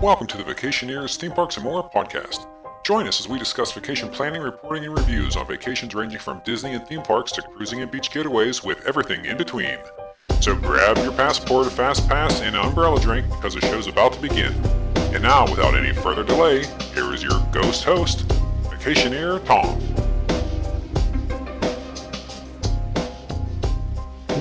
Welcome to the Vacationeers Theme Parks and More podcast. Join us as we discuss vacation planning, reporting, and reviews on vacations ranging from Disney and theme parks to cruising and beach getaways with everything in between. So grab your passport, a fast pass, and an umbrella drink because the show's about to begin. And now, without any further delay, here is your ghost host, Vacationeer Tom.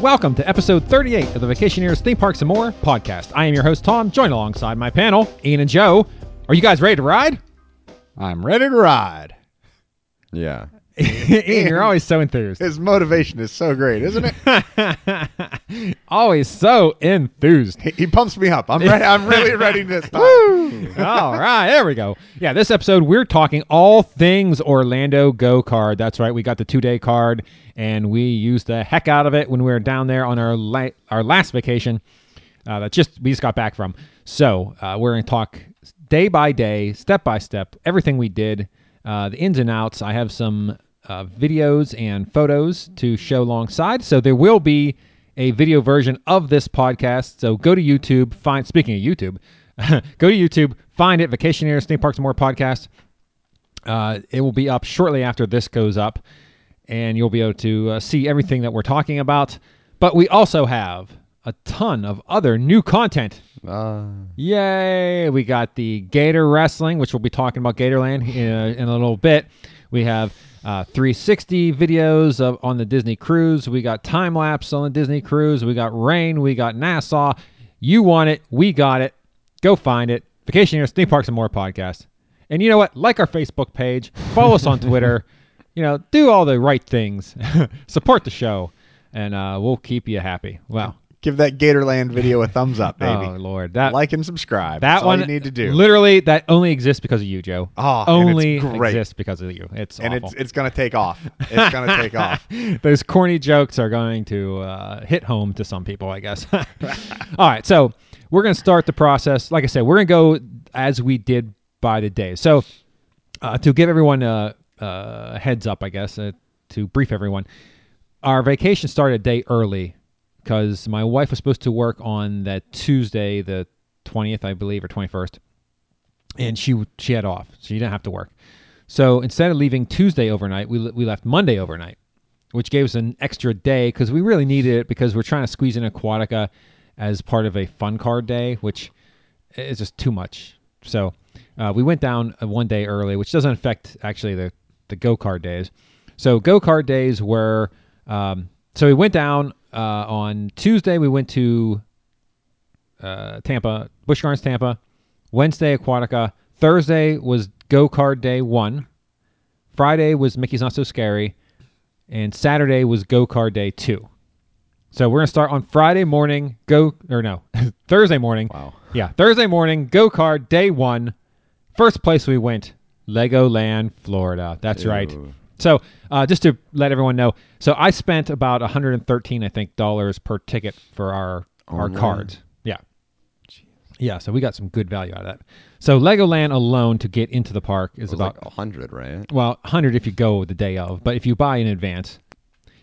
Welcome to episode 38 of the Vacationeers, Theme Parks and More podcast. I am your host, Tom, joined alongside my panel, Ian and Joe. Are you guys ready to ride? I'm ready to ride. Yeah. Ian, you're always so enthused. His motivation is so great, isn't it? always so enthused. he, he pumps me up. I'm ready. I'm really ready this time. all right, there we go. Yeah, this episode we're talking all things Orlando Go card. That's right, we got the two day card, and we used the heck out of it when we were down there on our la- our last vacation. Uh, that just we just got back from. So uh, we're going to talk day by day, step by step, everything we did, uh, the ins and outs. I have some uh, videos and photos to show alongside. So there will be a video version of this podcast. So go to YouTube, find, speaking of YouTube, go to YouTube, find it, Vacationeers, Theme Parks and More podcast. Uh, it will be up shortly after this goes up, and you'll be able to uh, see everything that we're talking about. But we also have a ton of other new content. Uh, Yay! We got the Gator Wrestling, which we'll be talking about Gatorland in a, in a little bit. We have uh, 360 videos of on the Disney cruise. We got time lapse on the Disney cruise. We got rain. We got Nassau. You want it? We got it. Go find it. Vacationeers, Theme Parks, and More podcast. And you know what? Like our Facebook page, follow us on Twitter. You know, do all the right things. Support the show, and uh, we'll keep you happy. Well, Give that Gatorland video a thumbs up, baby. oh Lord, that like and subscribe. that That's one all you need to do. Literally, that only exists because of you, Joe. Oh, only exists because of you. It's and awful. it's it's gonna take off. It's gonna take off. Those corny jokes are going to uh, hit home to some people, I guess. All right, so we're going to start the process. Like I said, we're going to go as we did by the day. So uh, to give everyone a, a heads up, I guess, uh, to brief everyone, our vacation started a day early because my wife was supposed to work on that Tuesday, the 20th, I believe, or 21st, and she she had off. So she didn't have to work. So instead of leaving Tuesday overnight, we, we left Monday overnight, which gave us an extra day because we really needed it because we're trying to squeeze in Aquatica as part of a fun card day, which is just too much. So uh, we went down uh, one day early, which doesn't affect actually the, the go card days. So go card days were um, so we went down uh, on Tuesday. We went to uh, Tampa, Busch Gardens, Tampa. Wednesday, Aquatica. Thursday was go card day one. Friday was Mickey's Not So Scary, and Saturday was go card day two. So we're gonna start on Friday morning. Go or no, Thursday morning. wow. Yeah, Thursday morning, go card day one. First place we went, Legoland, Florida. That's right. So uh, just to let everyone know, so I spent about 113, I think, dollars per ticket for our our cards. Yeah, yeah. So we got some good value out of that. So Legoland alone to get into the park is about like hundred, right? well 100 if you go the day of, but if you buy in advance,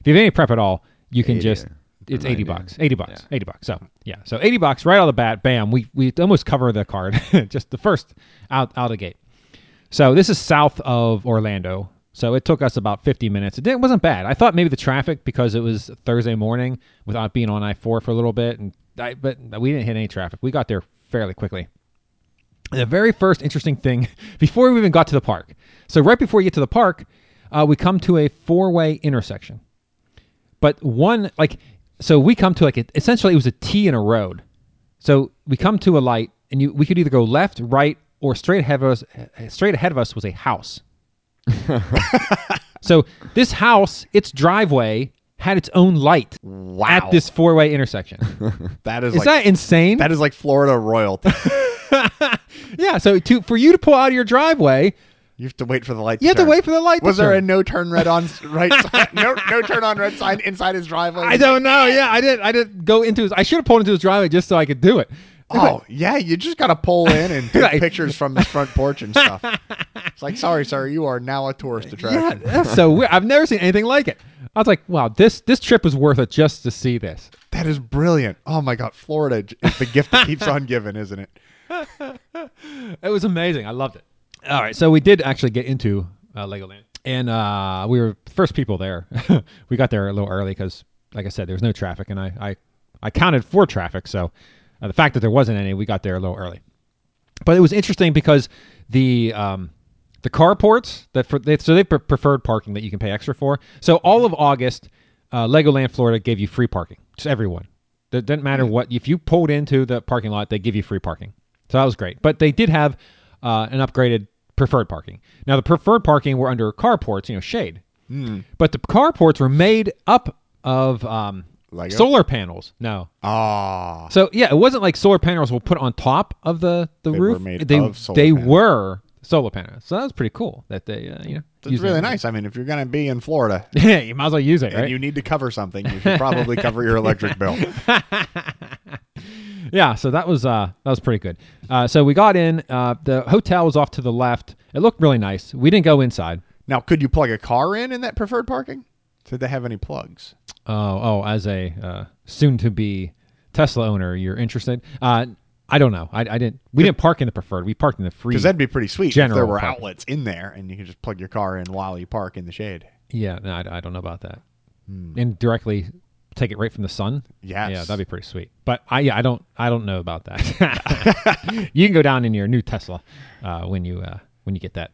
if you have any prep at all, you can 80 just it's 80 bucks 80 bucks Yeah. 80 bucks so yeah so 80 bucks right out of the bat bam we we almost cover the card just the first out out of the gate so this is south of orlando so it took us about 50 minutes it, didn't, wasn't bad i thought maybe the traffic because it was thursday morning without being on i4 for a little bit and I, but we didn't hit any traffic we got there fairly quickly and the very first interesting thing before we even got to the park so right before you get to the park uh, we come to a four-way intersection but one like so we come to like a, essentially it was a T in a road. So we come to a light, and you we could either go left, right, or straight ahead of us. Straight ahead of us was a house. so this house, its driveway had its own light Wow. at this four-way intersection. that is, Is like that insane? that is like Florida royalty. yeah. So to for you to pull out of your driveway, you have to wait for the light. you have to wait for the light. Was there a no turn red on right sign? No no turn on red sign inside his driveway. I don't know. Yeah, I didn't. I didn't go into his. I should have pulled into his driveway just so I could do it. Oh yeah, you just gotta pull in and take Right. pictures from his front porch and stuff. It's like, sorry, sir, you are now a tourist Yeah, attraction. that's so weird. I've never seen anything like it. I was like, wow, this this trip was worth it just to see this. That is brilliant. Oh my god, Florida j- is the gift that keeps on giving, isn't it? it was amazing. I loved it. All right, so we did actually get into uh, Legoland, and uh, we were the first people there. we got there a little early because, like I said, there was no traffic, and I I, I counted for traffic. So uh, the fact that there wasn't any, we got there a little early. But it was interesting because the um, the carports that for they, so they pre- preferred parking that you can pay extra for. So all of August, uh, Legoland Florida gave you free parking to everyone. It didn't matter what if you pulled into the parking lot, they give you free parking. So that was great. But they did have uh, an upgraded preferred parking. Now the preferred parking were under carports, you know, shade. But the carports were made up of um, Lego? solar panels. No, Ah, so yeah, it wasn't like solar panels were put on top of the the They were roof. made they of solar they panels. were solar panels. So that was pretty cool that they uh, you know. it's really nice. I mean, if you're gonna be in Florida Yeah, you might as well use it, and right? you need to cover something, you should probably cover your electric bill. yeah, so that was uh that was pretty good. Uh, so we got in. Uh, the hotel was off to the left. It looked really nice. We didn't go inside. Now, could you plug a car in in that preferred parking? Did they have any plugs? Oh, oh, as a uh, soon-to-be Tesla owner, you're interested? Uh, I don't know. I, I didn't. We didn't park in the preferred. We parked in the free. Because that'd be pretty sweet if there were parking. outlets in there and you could just plug your car in while you park in the shade. Yeah, no, I, I don't know about that. And directly take it right from the sun. Yes. Yeah, that'd be pretty sweet. But I yeah, I don't I don't know about that. you can go down in your new Tesla uh, when you uh, when you get that.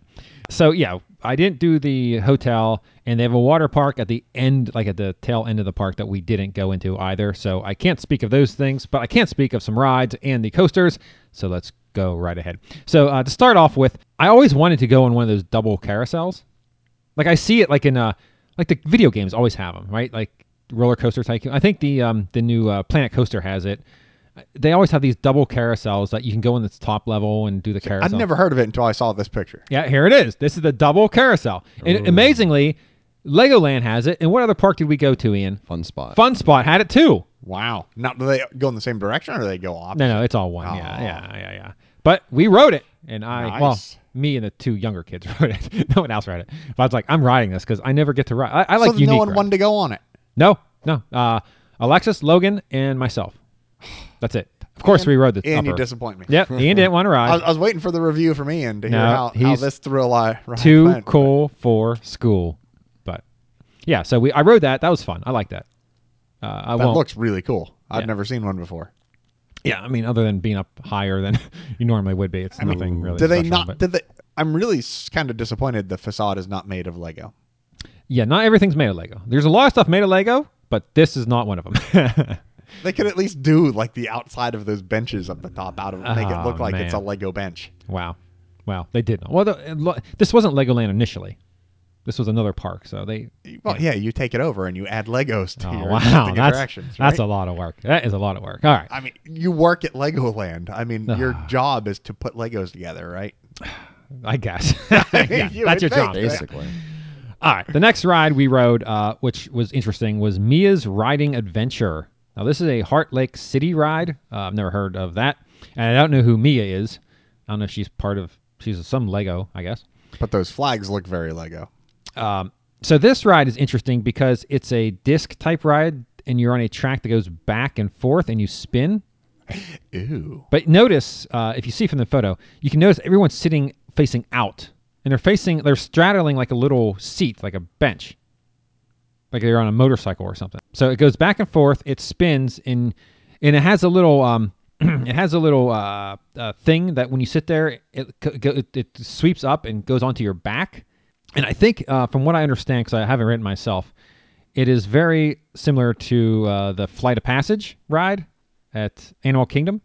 So yeah, I didn't do the hotel, and they have a water park at the end, like at the tail end of the park that we didn't go into either. So I can't speak of those things, but I can't speak of some rides and the coasters. So let's go right ahead. So uh, to start off with, I always wanted to go on one of those double carousels. Like I see it like in uh like the video games always have them, right? Like roller coaster tycoon. I think the um the new uh, Planet Coaster has it. They always have these double carousels that you can go in this top level and do the carousel. I'd never heard of it until I saw this picture. Yeah, here it is. This is the double carousel. And amazingly, Legoland has it. And what other park did we go to, Ian? Fun spot. Fun Spot had it too. Wow. Now, do they go in the same direction or do they go off? No, no, it's all one. Yeah, Aw. yeah, yeah, yeah. But we rode it, and I well, me and the two younger kids rode it. no one else rode it. But I was like, I'm riding this because I never get to ride. I, I like so unique. no one rides. wanted to go on it. No, no. Uh, Alexis, Logan, and myself. That's it. Of course, we rode the And you disappoint me. Yep, Ian didn't want to I was, ride. I was waiting for the review from Ian to hear No, how, how this thrill I ride Too went. cool for school, but yeah. So we, I rode that. That was fun. I like that. Uh, I That won't. looks really cool. I've Yeah. never seen one before. yeah, I mean, other than being up higher than you normally would be, it's nothing really. Did they not? but- Did they? I'm really kind of disappointed the facade is not made of Lego. yeah, not everything's made of Lego. There's a lot of stuff made of Lego, but this is not one of them. They could at least do like the outside of those benches up the top out of it, make it Oh, look like it's a. Lego bench. wow, wow, they did not. Well, the, lo- this wasn't Legoland initially. This was another park, so they. Well, yeah, you take it over and you add Legos to Oh your wow, existing that's attractions. that's a lot of work. That is a lot of work. All right. I mean, you work at Legoland. I mean, your job is to put Legos together, right? I guess. yeah, You that's your think, job. right? Basically. All right. The next ride we rode, uh, which was interesting, was Mia's Riding Adventure. Now, this is a Heart Lake City ride. Uh, I've never heard of that. And I don't know who Mia is. I don't know if she's part of, she's some Lego, I guess. But those flags look very Lego. Um, so this ride is interesting because it's a disc type ride and you're on a track that goes back and forth and you spin. Ew. But notice, uh, if you see from the photo, you can notice everyone's sitting facing out, and they're facing, they're straddling like a little seat, like a bench, like they're on a motorcycle or something. So it goes back and forth, it spins, and and it has a little, um, it has a little uh, uh, thing that when you sit there, it, it it sweeps up and goes onto your back. And I think, uh, from what I understand, because I haven't ridden myself, it is very similar to uh, the Flight of Passage ride at Animal Kingdom.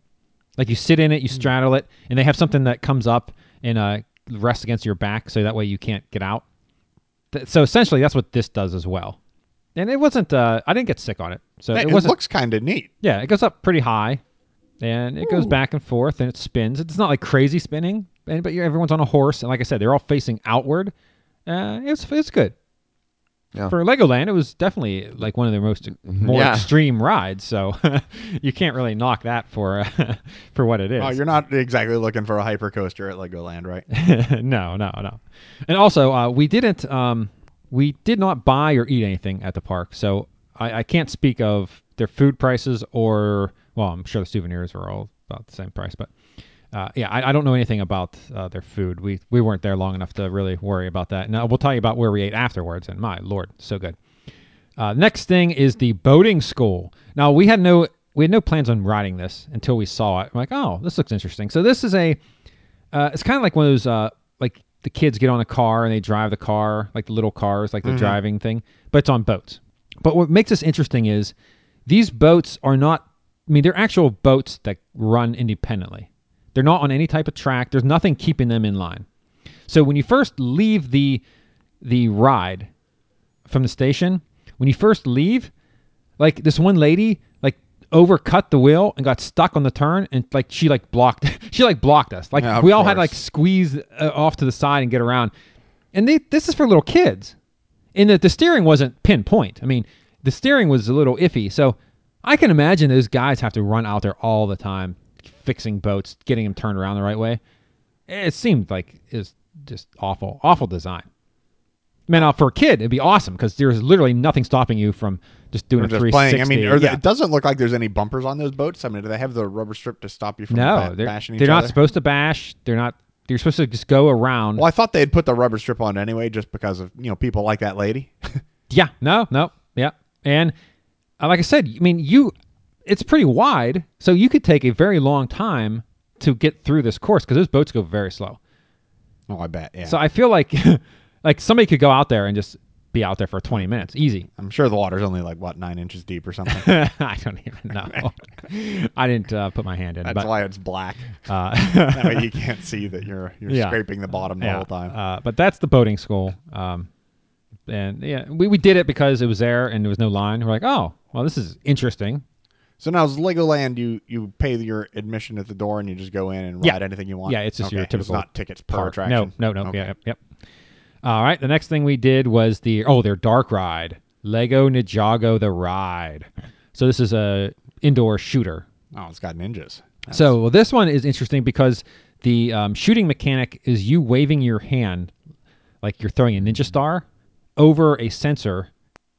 Like you sit in it, you straddle it, and they have something that comes up and uh, rests against your back, so that way you can't get out. So essentially, that's what this does as well. And it wasn't. Uh, I didn't get sick on it, so Hey, it it wasn't. looks kind of neat. yeah, it goes up pretty high, and it goes back and forth, and it spins. It's not like crazy spinning, and but you're, everyone's on a horse, and like I said, they're all facing outward. Uh, it's it's good. Yeah. For Legoland, it was definitely like one of their most more Yeah. extreme rides. So you can't really knock that for uh, for what it is. Oh, you're not exactly looking for a hyper coaster at Legoland, right? no, no, no. And also, uh, we didn't. Um, we did not buy or eat anything at the park, so I, I can't speak of their food prices or. Well, I'm sure the souvenirs were all about the same price, but uh, yeah, I, I don't know anything about uh, their food. We we weren't there long enough to really worry about that. Now we'll tell you about where we ate afterwards, and my lord, so good. Uh, next thing is the boating school. Now we had no we had no plans on riding this until we saw it. We're like, oh, this looks interesting. So this is a uh, it's kind of like one of those uh, like the kids get on a car and they drive the car, like the little cars, like the mm-hmm. driving thing, but it's on boats. But what makes this interesting is these boats are not. I mean, they're actual boats that run independently. They're not on any type of track. There's nothing keeping them in line. So when you first leave the the ride from the station, when you first leave, like this one lady like overcut the wheel and got stuck on the turn and like she like blocked she like blocked us. Like Yeah, we all had course. like squeeze uh, off to the side and get around. And they this is for little kids. And the, the steering wasn't pinpoint. I mean, the steering was a little iffy. So I can imagine those guys have to run out there all the time fixing boats, getting them turned around the right way. It seemed like it was just awful, awful design. Man, uh, for a kid, it'd be awesome because there's literally nothing stopping you from just doing Or a just 360. playing. I mean, the- Yeah. it doesn't look like there's any bumpers on those boats. I mean, do they have the rubber strip to stop you from no, ba- they're, bashing they're not other? supposed to bash. They're not. You're supposed to just go around. Well, I thought they'd put the rubber strip on anyway, just because of you know people like that lady. Yeah, no, no, yeah, and uh, like I said, I mean, you, it's pretty wide, so you could take a very long time to get through this course because those boats go very slow. oh, I bet. Yeah. So I feel like, like somebody could go out there and just be out there for 20 minutes, easy. I'm sure the water's only like what nine inches deep or something. I don't even know. I didn't uh, put my hand in, That's but why it's black. uh, That way you can't see that you're you're Yeah. scraping the bottom the yeah, whole time. Uh, but that's the boating school. Um, and yeah, we, we did it because it was there and there was no line. We're like, oh, well, this is interesting. So now, is Legoland you you pay your admission at the door and you just go in and Yeah. ride anything you want? Yeah, it's just your Okay, typical not tickets per park. attraction. No, no, no. Okay. Yeah, yep, yep. All right. The next thing we did was the oh, their dark ride, Lego Ninjago the ride. So this is a indoor shooter. Oh, it's got ninjas. So well, this one is interesting because the um, shooting mechanic is you waving your hand like you're throwing a ninja star over a sensor.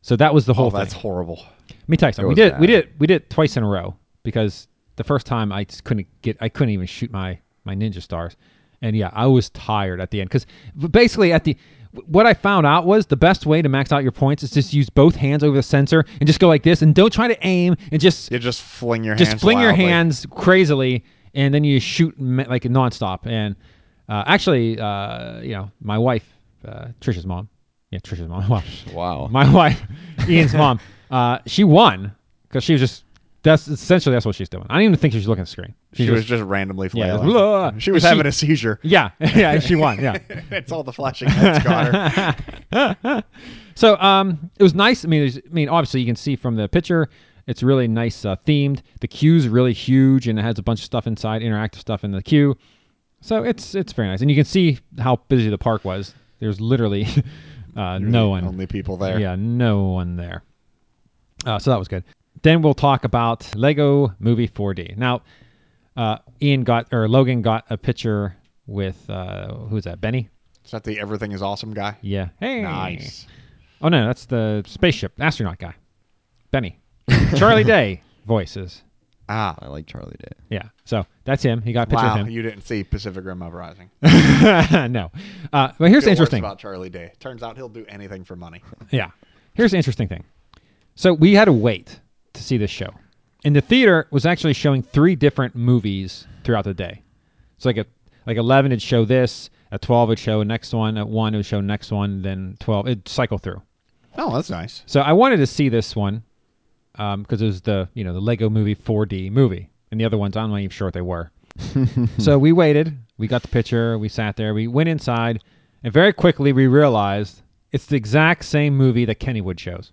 So that was the whole oh, thing. that's horrible. Let me tell you something. We did we did we did it twice in a row because the first time I just couldn't get I couldn't even shoot my my ninja stars, and yeah, I was tired at the end because basically at the what I found out was the best way to max out your points is just use both hands over the sensor and just go like this and don't try to aim and just You just fling your hands. just hands. fling your hands crazily and then you shoot like nonstop. And uh, actually, uh, you know, my wife, uh, Trisha's mom, yeah, Trisha's mom. Wow, Wow. my wife, Ian's mom, uh, she won because she was just. That's essentially that's what she's doing. I don't even think she was looking at the screen. She She was just, just randomly Yeah, flailing. blah. she was She- having a seizure. yeah, yeah, she won. Yeah. it's all the flashing lights got her. So um, it was nice. I mean, I mean, obviously you can see from the picture, it's really nice uh, themed. The queue's really huge and it has a bunch of stuff inside, interactive stuff in the queue. So it's it's very nice, and you can see how busy the park was. There's literally uh, no one. Only people there. Yeah, no one there. Uh, so that was good. Then we'll talk about Lego Movie 4D. Now, uh, Ian got or Logan got a picture with uh, who's that? Benny. Is that the everything is awesome guy? Yeah. Hey. Nice. Oh no, that's the spaceship astronaut guy, Benny, Charlie Day voices. Ah. I like Charlie Day. Yeah, so that's him. He got a picture Wow, of you didn't see Pacific Rim Uprising. him. no, uh, but here's the interesting. about Charlie Day. Turns out he'll do anything for money. Yeah, here's the interesting thing. So we had to wait to see this show, and the theater was actually showing three different movies throughout the day. So like a like eleven would show this, at twelve would show next one, at one it would show next one, then twelve it'd cycle through. Oh, that's nice. So I wanted to see this one um, because it was the you know the Lego Movie 4D movie, and the other ones I'm not even sure what they were. so we waited. We got the picture. We sat there. We went inside, and very quickly we realized it's the exact same movie that Kennywood shows.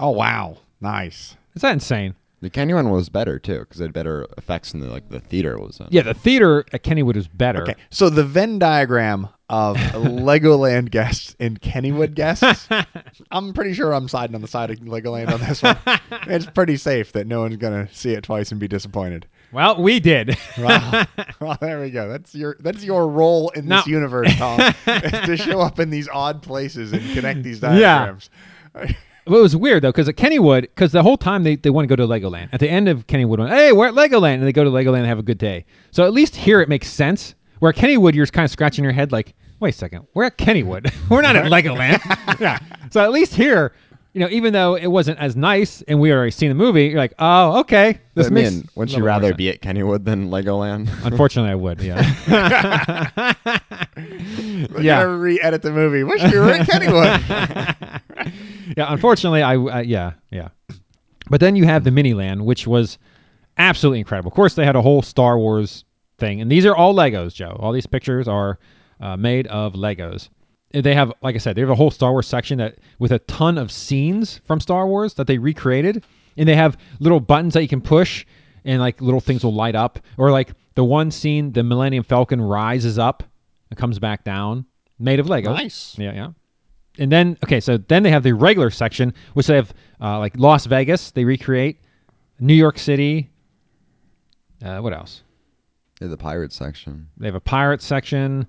Oh wow, nice. Is that insane? The Kennywood one was better too because it had better effects in the like the theater was. In. Yeah, the theater at Kennywood is better. Okay, so the Venn diagram of Legoland guests and Kennywood guests, I'm pretty sure I'm siding on the side of Legoland on this one. it's pretty safe that no one's gonna see it twice and be disappointed. Well, we did. Wow. well, there we go. That's your that's your role in Now- this universe, Tom, is to show up in these odd places and connect these diagrams. Yeah. But it was weird though, because at Kennywood, because the whole time they, they want to go to Legoland. At the end of Kennywood, hey, we're at Legoland, and they go to Legoland and have a good day. So at least here it makes sense. Where at Kennywood, you're just kind of scratching your head, like, wait a second, we're at Kennywood, we're not at Legoland. yeah. So at least here, you know, even though it wasn't as nice, and we already seen the movie, you're like, oh, okay, this I makes. mean, wouldn't you rather be at Kennywood than Legoland? Unfortunately, I would. Yeah. We're Yeah. gonna re-edit the movie. Wish you were at Kennywood. yeah, unfortunately, I uh, yeah yeah. But then you have the mini land, which was absolutely incredible. Of course, they had a whole Star Wars thing, and these are all Legos, Joe. All these pictures are uh, made of Legos. And They have, like I said, they have a whole Star Wars section that with a ton of scenes from Star Wars that they recreated, and they have little buttons that you can push, and like little things will light up, or like the one scene, the Millennium Falcon rises up and comes back down, made of lego Nice. Yeah, yeah. And then okay, so then they have the regular section, which they have uh, like Las Vegas. They recreate New York City. Uh, what else? Yeah, the pirate section. They have a pirate section.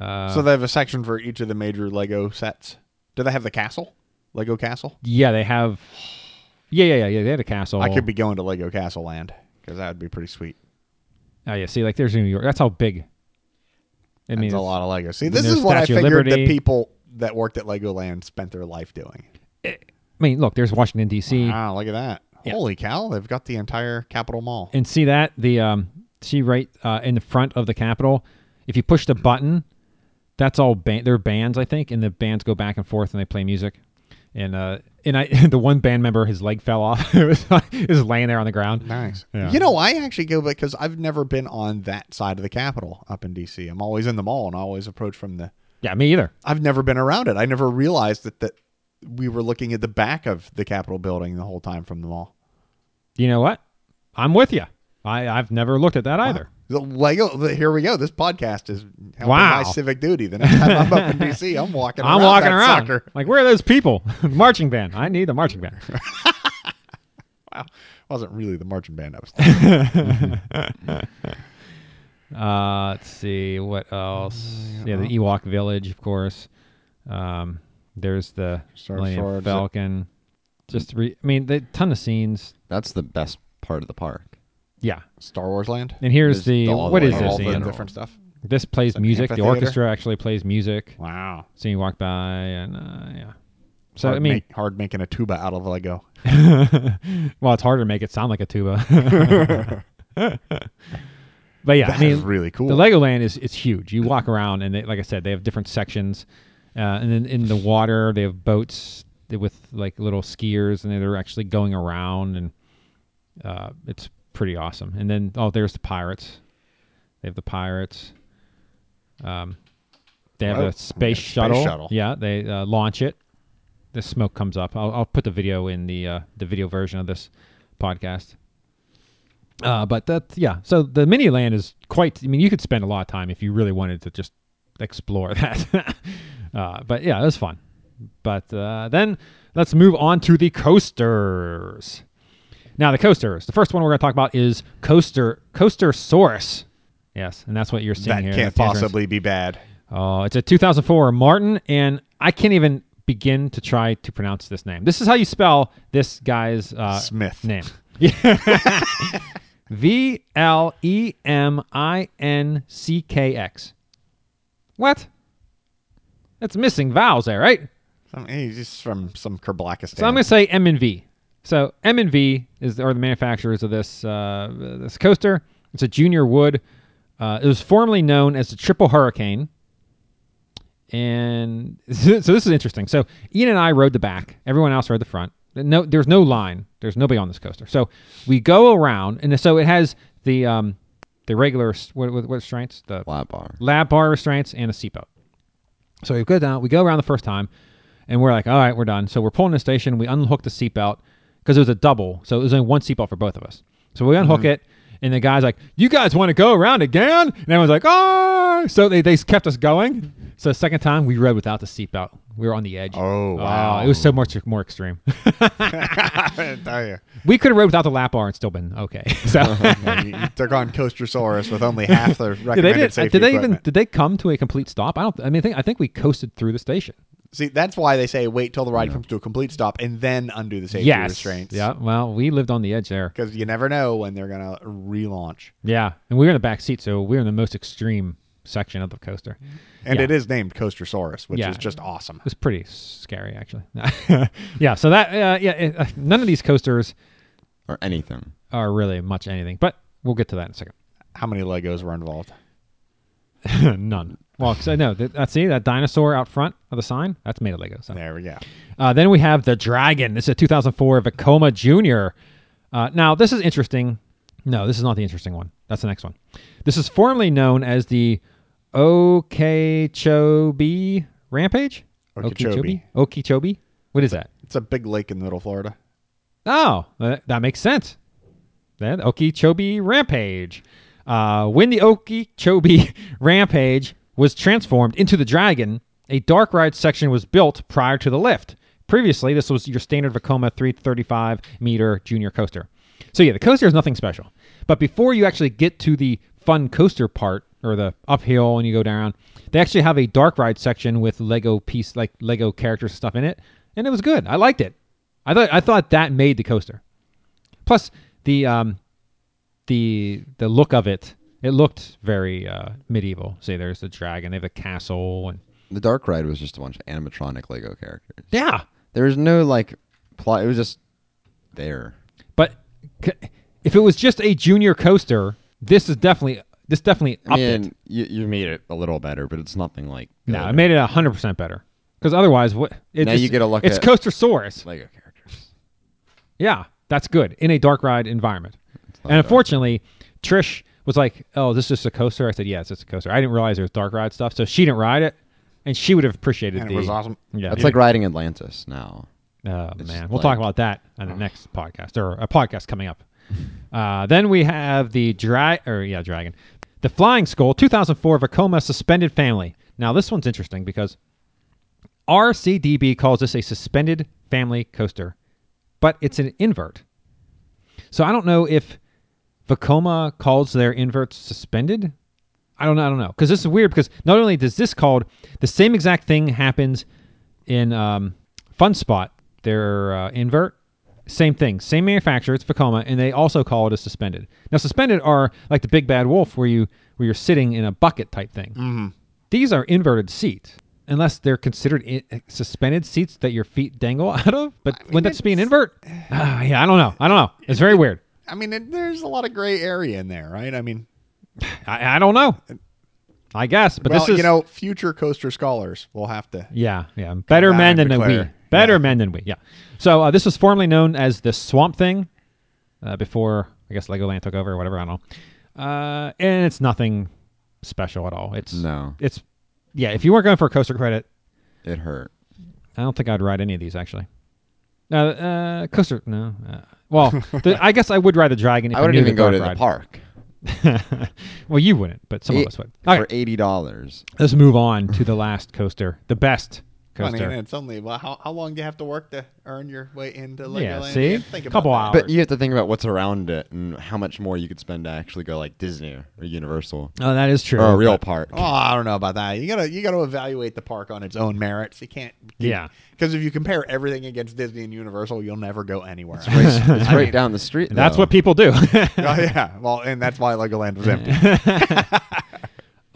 Uh, so they have a section for each of the major Lego sets. Do they have the castle? Lego Castle? yeah, they have. Yeah, yeah, yeah, yeah. They had a castle. I could be going to Lego Castle Land because that would be pretty sweet. Oh yeah, see, like there's New York. That's how big. I That's mean, a lot of Lego. See, this is what I Statue of figured that people that worked at Legoland spent their life doing. I mean, look, there's Washington D.C. Wow, look at that. Yeah. Holy cow, they've got the entire Capitol Mall. and see that the um see right uh, in the front of the Capitol. If you push the button, that's all band. They're bands, I think, and the bands go back and forth and they play music. And uh, and I the one band member his leg fell off. it was it was laying there on the ground. Nice. Yeah. You know, I actually go because I've never been on that side of the Capitol up in DC. I'm always in the mall and I always approach from the. Yeah, me either. I've never been around it. I never realized that that we were looking at the back of the Capitol building the whole time from the mall. You know what? I'm with you. I I've never looked at that either. The Lego. The, here we go. This podcast is helping Wow. my civic duty. The next time I'm up in DC, I'm walking. I'm around walking that around sucker. like where are those people? marching band. I need the marching band. Wow, wasn't really the marching band I was. Thinking. Uh, let's see what else. Yeah, the Ewok Village, of course. Um, there's the Star Millennium Falcon. Just re- I mean, the ton of scenes. That's the best part of the park. Yeah, Star Wars Land. and here's the the what is this? all the Ian? different stuff. This plays music. The orchestra actually plays music. Wow. So you walk by, and uh, yeah. So hard I mean, make- hard making a tuba out of Lego. well, it's harder to make it sound like a tuba. but yeah, That I mean, is really cool. The Legoland is it's huge. You walk around, and they, like I said, they have different sections. Uh, and then in the water, they have boats with like little skiers, and they're actually going around, and uh, it's pretty awesome. And then oh, there's the pirates. They have the pirates. Um, they have Oh, a space, yeah, space shuttle. shuttle. Yeah, they uh, launch it. The smoke comes up. I'll, I'll put the video in the uh, the video version of this podcast. Uh, but that yeah. So the mini land is quite. I mean, you could spend a lot of time if you really wanted to just explore that. uh, but yeah, it was fun. But uh, then let's move on to the coasters. Now the coasters. The first one we're going to talk about is coaster Coastersaurus. Yes, and that's what you're seeing that here. can't the entrance. possibly be bad. Oh, it's a 2004 Martin, and I can't even begin to try to pronounce this name. This is how you spell this guy's uh, Smith. name. V L E M I N C K X. What? That's missing vowels there, right? Some, he's just from some Kerblackistan. So I'm going to say M and V. So M and V is are the manufacturers of this uh, this coaster. It's a junior wood. Uh, it was formerly known as the Triple Hurricane. And so this is interesting. So Ian and I rode the back. Everyone else rode the front. No, there's no line. There's nobody on this coaster. So we go around, and so it has the um, the regular what, what, what restraints? The Lap bar. lap bar restraints and a seatbelt. So we go down, we go around the first time, and we're like, all right, we're done. So we're pulling the station. We unhook the seatbelt because it was a double, so it was only one seatbelt for both of us. So we unhook mm-hmm. it, and the guy's like, "You guys want to go around again?" And everyone's like, "Oh!" So they they kept us going. So the second time we rode without the seatbelt. We were on the edge. Oh, ah, wow. it was so much more extreme. I tell you. we could have rode without the lap bar and still been okay. So. You, you took on Coastersaurus with only half the recommended Did they, did, safety did they even did they come to a complete stop? I don't. I mean, I think I think we coasted through the station. See, that's why they say wait till the ride comes to a complete stop and then undo the safety yes. restraints. Yeah. Well, we lived on the edge there. Because you never know when they're gonna relaunch. Yeah, and we were in the back seat, so we were in the most extreme section of the coaster. And Yeah. it is named Coastersaurus, which Yeah. is just awesome. It was pretty scary, actually. yeah. So that uh, yeah, it, uh, none of these coasters or anything. are really much anything, but we'll get to that in a second. How many Legos were involved? None. Well, because I know that. Uh, see that dinosaur out front of the sign? That's made of Lego. So. There we go. Uh, then we have the Dragon. This is a 2004 Vekoma Junior. Uh, now this is interesting. No, this is not the interesting one. That's the next one. This is formerly known as the Okeechobee Rampage. Okeechobee. Okeechobee. What is that? It's a big lake in Middle Florida. Oh, that, that makes sense. Then Okeechobee Rampage. Uh, when the Okeechobee Rampage was transformed into the Dragon, a dark ride section was built prior to the lift. Previously, this was your standard Vekoma 335 meter junior coaster. So yeah, the coaster is nothing special. But before you actually get to the fun coaster part or the uphill and you go down, they actually have a dark ride section with Lego piece like Lego characters stuff in it, and it was good. I liked it. I thought I thought that made the coaster. Plus the um the the look of it, it looked very uh, medieval. See, there's the dragon, they have a castle, and The Dark Ride was just a bunch of animatronic Lego characters. yeah. There was no like plot. It was just there. But c- if it was just a junior coaster, this is definitely this definitely I upped mean, it. you, you made it a little better, but it's nothing like No, it made it hundred percent better. Because otherwise, what? It Now you get a look It's at- Coastersaurus. Lego characters. Yeah, that's good in a dark ride environment. And unfortunately, Trish was like, "Oh, this is a coaster." I said, "Yeah, it's just a coaster." I didn't realize there was dark ride stuff, so she didn't ride it, and she would have appreciated And the. it was awesome. Yeah, That's like riding Atlantis now. Oh It's man, we'll talk about that on the next podcast or a podcast coming up. Uh, then we have the dra- or yeah, dragon, the Flying Skull, 2004 Vekoma suspended family. Now this one's interesting because RCDB calls this a suspended family coaster, but it's an invert. So I don't know if Vekoma calls their inverts suspended. I don't know. I don't know because this is weird because not only does this called the same exact thing happens in um, Fun Spot, their uh, invert, same thing, same manufacturer, it's Vekoma and they also call it a suspended. Now suspended are like the Big Bad Wolf, where you where you're sitting in a bucket type thing. Mm-hmm. These are inverted seats, unless they're considered I- suspended seats that your feet dangle out of. But I mean, wouldn't that be an invert? Ah, yeah, I don't know. I don't know. It's very weird. I mean, it, there's a lot of gray area in there, right? I mean, I, I don't know. I guess, but well, this is you know, future coaster scholars will have to. Yeah, yeah. Better men and than we. Better Yeah. men than we. Yeah. So uh, this was formerly known as the Swamp Thing, uh, before I guess Legoland took over or whatever. I don't know. Uh, and it's nothing special at all. It's No, It's yeah. If you weren't going for a coaster credit, it hurt. I don't think I'd ride any of these actually. Uh, uh coaster no. Well, the, I guess I would ride the dragon. If I wouldn't even go to dark the park well, you wouldn't, but some of us would. All for right, eighty dollars. let's move on to the last coaster, the best I coaster. mean, it's only well, how, how long do you have to work to earn your way into Legoland? Yeah, see? You Think about Couple that. hours. But you have to think about what's around it and how much more you could spend to actually go like Disney or Universal oh, that is true. or a real but- park. Oh, I don't know about that. You gotta you gotta evaluate the park on its own merits. You can't. Yeah. Because if you compare everything against Disney and Universal, you'll never go anywhere. It's right, it's right down the street. That's though. what people do. oh yeah. Well, and that's why Legoland was empty.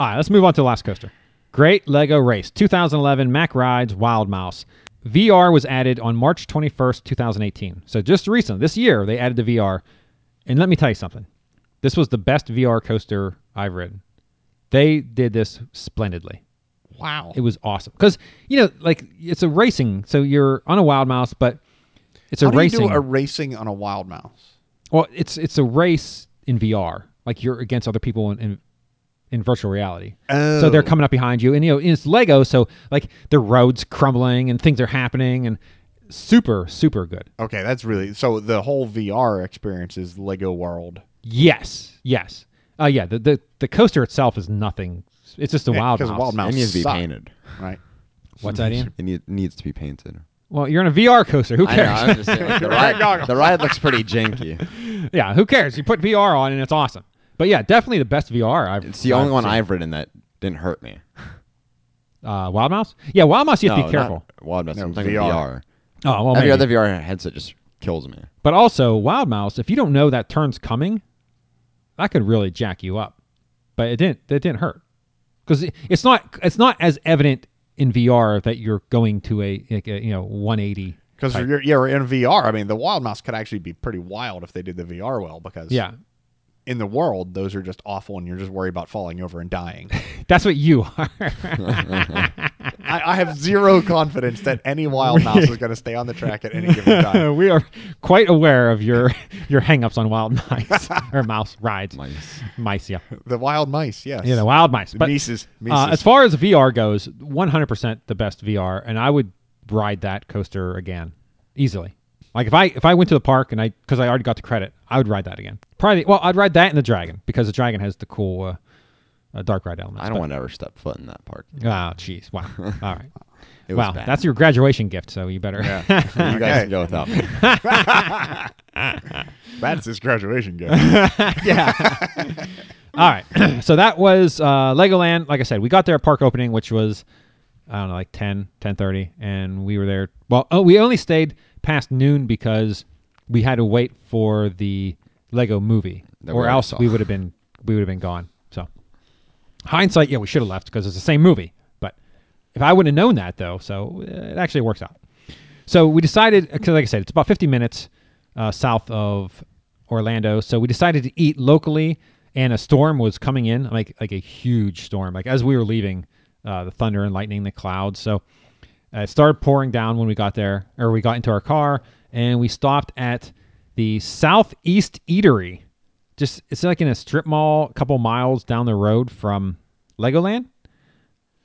All right, let's move on to the last coaster. Great Lego Race 2011 Mack Rides Wild Mouse. VR was added on March 21st, 2018. So just recent, this year, they added the VR. And let me tell you something. This was the best VR coaster I've ridden. They did this splendidly. wow. It was awesome. Because, you know, like it's a racing. So you're on a Wild Mouse, but it's a How do racing. you do a racing on a wild mouse? Well, it's it's a race in VR. Like you're against other people in in, in virtual reality. Oh. So they're coming up behind you, and you know it's Lego. So like the roads crumbling and things are happening, and super super good. Okay, that's really so. The whole VR experience is Lego World. Yes, yes, uh, yeah. The, the the coaster itself is nothing. It's just a Yeah, wild 'cause mouse. Wild Mouse It needs to be suck. painted. Right. What's that, Ian? It need, needs to be painted. Well, you're in a VR coaster. Who I know. cares? I'm just saying, like, the ride. The ride looks pretty janky. yeah, who cares? You put VR on, and it's awesome. But yeah, definitely the best VR I've. It's the only I've one seen. I've ridden that didn't hurt me. Uh, Wild Mouse? Yeah, Wild Mouse. You have to No, be careful. Wild Mouse. No, I'm talking VR. VR. Oh well, Every maybe. other VR headset just kills me. But also, Wild Mouse, if you don't know that turn's coming, that could really jack you up. But it didn't. It didn't hurt because it's not. It's not as evident in VR that you're going to a, like a you know 180. Because type. you're, you're in VR. I mean, the wild mouse could actually be pretty wild if they did the VR well. Because Yeah, in the world, those are just awful, and you're just worried about falling over and dying. that's what you are. I, I have zero confidence that any wild mouse is going to stay on the track at any given time. we are quite aware of your your hangups on wild mice or mouse rides. Mice. Mice, yeah, The wild mice, yes. yeah, the wild mice. The But Mises. uh, as far as VR goes, 100% the best VR, and I would ride that coaster again easily. Like if I if I went to the park and I because I already got the credit, I would ride that again. Probably well, I'd ride that and the dragon because the dragon has the cool uh, uh, dark ride element. I don't want to ever step foot in that park. Oh, jeez! Wow. All right. It Wow, bad. that's your graduation gift. So you better. Yeah. you guys Okay. can go without me. That's his graduation gift. yeah. All right. so that was uh, Legoland. Like I said, we got there at park opening, which was I don't know, like 10, 10.30, and we were there. Well, oh, we only stayed past noon because we had to wait for the Lego movie, That or already else saw. we would have been we would have been gone. So hindsight, yeah, we should have left because it's the same movie. But if I wouldn't have known that though, so uh, it actually works out. So we decided, because like I said, it's about 50 minutes uh, south of Orlando. So we decided to eat locally, and a storm was coming in, like like a huge storm. Like as we were leaving, uh, the thunder and lightning, the clouds. So Uh, it started pouring down when we got there, or we got into our car, and we stopped at the Southeast Eatery. Just it's like in a strip mall, a couple miles down the road from Legoland.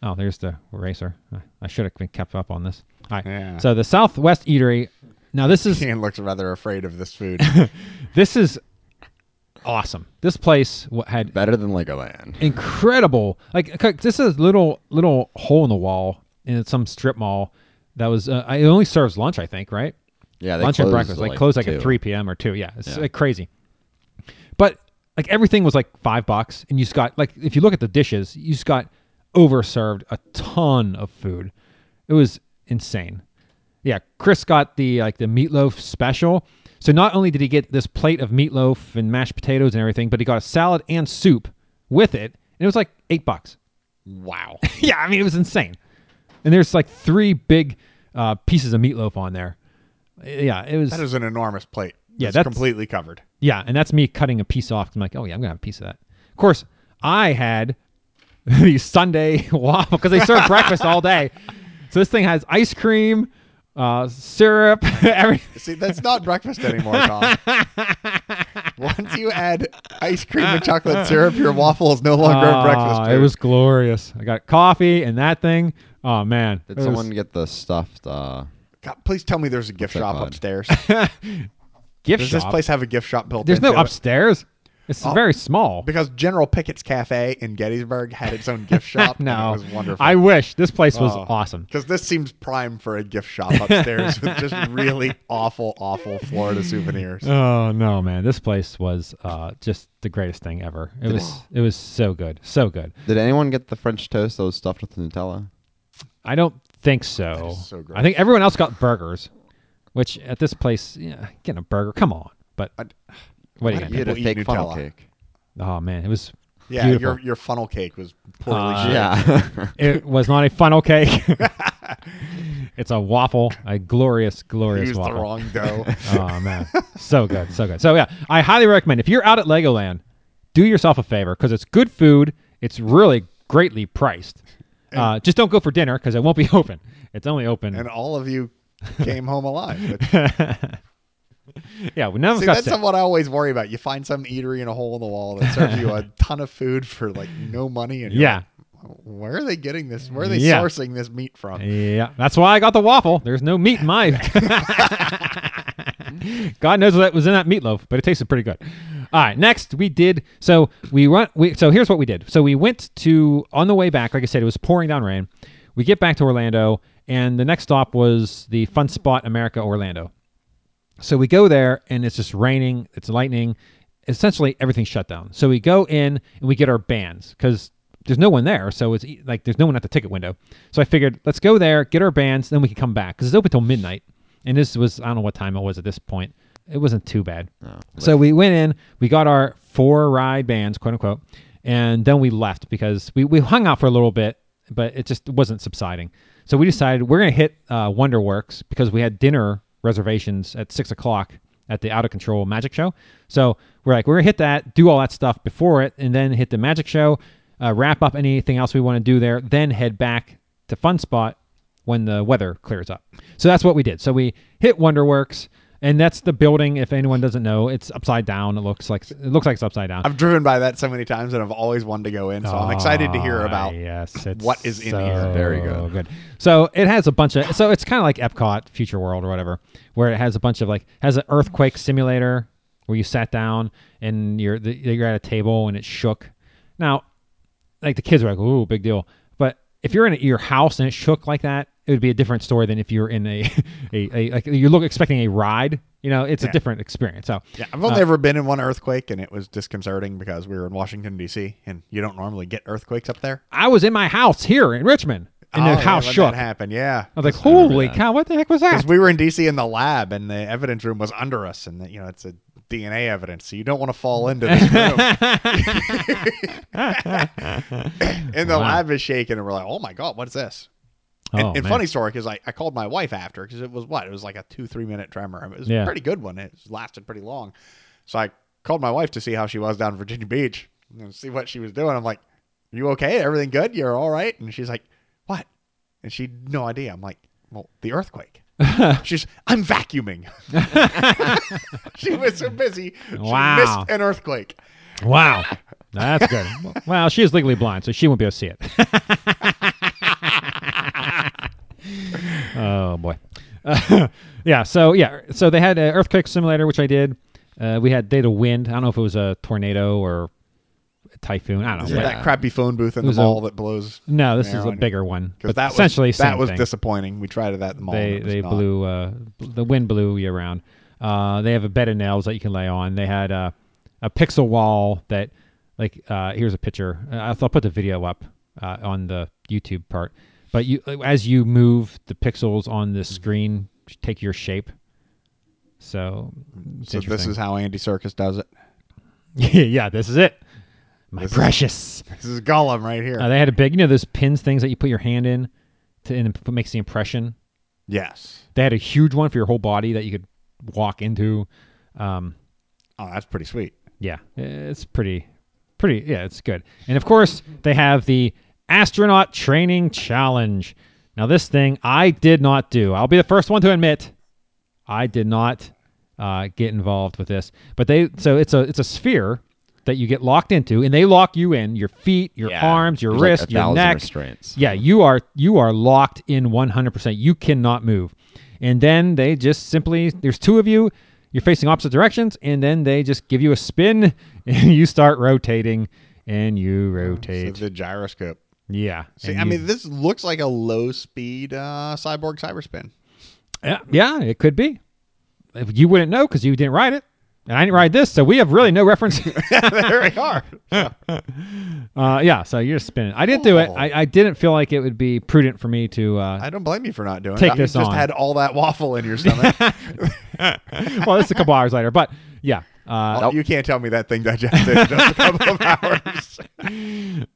Oh, there's the eraser. I- should have been kept up on this. All right. Yeah. So the Southwest Eatery. Now this is Ian looks rather afraid of this food. this is awesome. This place had Better than Legoland. incredible. Like this is a little little hole in the wall in some strip mall that was. Uh, it only serves lunch, I think, right? Yeah, they lunch and breakfast. at Like close like two. at three p.m. or two. Yeah, it's Yeah. like crazy. But like everything was like five bucks, and you just got like if you look at the dishes, you just got overserved a ton of food. It was insane. Yeah, Chris got the like the meatloaf special. So not only did he get this plate of meatloaf and mashed potatoes and everything, but he got a salad and soup with it, and it was like eight bucks. wow. yeah, I mean it was insane. And there's like three big uh, pieces of meatloaf on there. Yeah, it was. That is an enormous plate. Yeah, It's that's- completely covered. Yeah, and that's me cutting a piece off. I'm like, oh yeah, I'm gonna have a piece of that. Of course, I had the sundae waffle because they serve breakfast all day. So this thing has ice cream, uh, syrup, everything. See, that's not breakfast anymore, Tom. Once you add ice cream and chocolate syrup, your waffle is no longer a breakfast. Ah, food. It was glorious. I got coffee and that thing. Oh man, Did It was- someone get the stuffed? Uh, God, please tell me there's a gift shop called? upstairs. gift shop? Does shop? this place have a gift shop built There's no into it? upstairs. It's Oh. very small. Because General Pickett's Cafe in Gettysburg had its own gift shop. and no, it was wonderful. I wish this place was Oh. awesome. Because this seems prime for a gift shop upstairs with just really awful, awful Florida souvenirs. Oh no, man! This place was uh, just the greatest thing ever. It was it was so good, so good. did anyone get the French toast that was stuffed with Nutella? I don't think so. so gross. I think everyone else got burgers, which at this place, yeah, getting a burger, come on. But I- what are you why gonna do You had a People eat fake funnel Nutella. cake. Oh man, it was Yeah, beautiful. your your funnel cake was poorly Uh, shaped. Yeah. It was not a funnel cake. it's a waffle, a glorious, glorious Used the waffle. wrong dough. oh man, so good, so good. So yeah, I highly recommend if you're out at Legoland, do yourself a favor because it's good food. It's really greatly priced. Uh, just don't go for dinner because it won't be open. It's only open. and all of you came home alive. Yeah, we none of us See, that's sick. what I always worry about. You find some eatery in a hole in the wall that serves you a ton of food for like no money, and Yeah, like, where are they getting this? Where are they Yeah. sourcing this meat from? yeah. That's why I got the waffle. There's no meat in my. God knows what was in that meatloaf, but it tasted pretty good. All right, next we did. So we went. We so here's what we did. So we went to on the way back. Like I said, it was pouring down rain. We get back to Orlando, and the next stop was the Fun Spot America Orlando. So we go there, and it's just raining. It's lightning. Essentially, everything's shut down. So we go in and we get our bands because there's no one there, so it's like there's no one at the ticket window. So I figured let's go there, get our bands, then we can come back because it's open till midnight. And this was I don't know what time it was at this point. It wasn't too bad. Oh, So we went in, we got our four ride bands, quote unquote, and then we left because we, we hung out for a little bit, but it just wasn't subsiding. So we decided we're going to hit uh, Wonderworks because we had dinner reservations at six o'clock at the Out of Control Magic Show. So we're like, we're going to hit that, do all that stuff before it, and then hit the Magic Show, uh, wrap up anything else we want to do there, then head back to Fun Spot when the weather clears up. So that's what we did. So we hit Wonderworks, and that's the building. If anyone doesn't know, it's upside down. It looks like it looks like it's upside down. I've driven by that so many times, and I've always wanted to go in. So I'm excited to hear Ah, about. yes, it's what is in so here. Very good. good. So it has a bunch of. So it's kind of like Epcot, Future World, or whatever, where it has a bunch of like has an earthquake simulator where you sat down and you're the, you're at a table and it shook. Now, like the kids are like, "Ooh, big deal," but if you're in your house and it shook like that, it would be a different story than if you're in a a, a like you look expecting a ride. You know, it's a different experience. So Yeah, I've only Uh, ever been in one earthquake, and it was disconcerting because we were in Washington D.C. and you don't normally get earthquakes up there. I was in my house here in Richmond, and Oh, the yeah, house when shook. That happened, yeah. I was like, "Holy cow! What the heck was that?" Because we were in D.C. in the lab, and the evidence room was under us, and you know it's a DNA evidence, so you don't want to fall into this room. and the Wow. lab is shaking, and we're like, "Oh my god, what's this?" Oh, and and funny story because I, I called my wife after because it was what it was like a two three minute tremor. It was Yeah. a pretty good one. It lasted pretty long. So I called my wife to see how she was down in Virginia Beach and see what she was doing. I'm like, "You okay? Everything good? You're all right?" And she's like, "What?" And she had no idea. I'm like, "Well, the earthquake." she's, "I'm vacuuming." she was so busy. She Wow. missed an earthquake. Wow. That's good. well, she is legally blind, so she won't be able to see it. oh boy. yeah. So yeah. So they had an earthquake simulator, which I did. Uh, we had data wind. I don't know if it was a tornado or a typhoon. I don't know. that crappy phone booth in the a- mall that blows? no, this is a you? bigger one. Because But that essentially was, that was thing. disappointing. We tried it at the mall. They and it was they not. blew uh, the wind blew you around. Uh, they have a bed of nails that you can lay on. They had uh, a pixel wall that like uh, here's a picture. Uh, I'll, I'll put the video up uh, on the YouTube part. But you as you move the pixels on the screen take your shape. So, So this is how Andy Serkis does it. yeah, this is it. My This is- precious. This is Gollum right here. Uh, they had a big, you know, those pins things that you put your hand in to and it makes the impression. yes. They had a huge one for your whole body that you could walk into. Um, Oh, that's pretty sweet. yeah, it's pretty, pretty. Yeah, it's good. And of course, they have the astronaut training challenge. Now, this thing I did not do. I'll be the first one to admit I did not uh, get involved with this. But they, so it's a it's a sphere that you get locked into, and they lock you in your feet, your Yeah. arms, your There's like wrist, a your neck. restraints. Yeah, you are you are locked in 100%. You cannot move. And then they just simply there's two of you, you're facing opposite directions and then they just give you a spin and you start rotating and you So rotate. the gyroscope. Yeah. See, I you- mean, this looks like a low speed uh, cyborg cyberspin. yeah, yeah, it could be. You wouldn't know cuz you didn't ride it. And I didn't ride this, so we have really no reference. there we are. uh, yeah, so you're spinning. I didn't do it. I, I didn't feel like it would be prudent for me to uh, I don't blame you for not doing Take it. this you just on. had all that waffle in your stomach. well, it's a couple hours later, but yeah. Uh, Oh, You can't tell me that thing digested in just a couple of hours.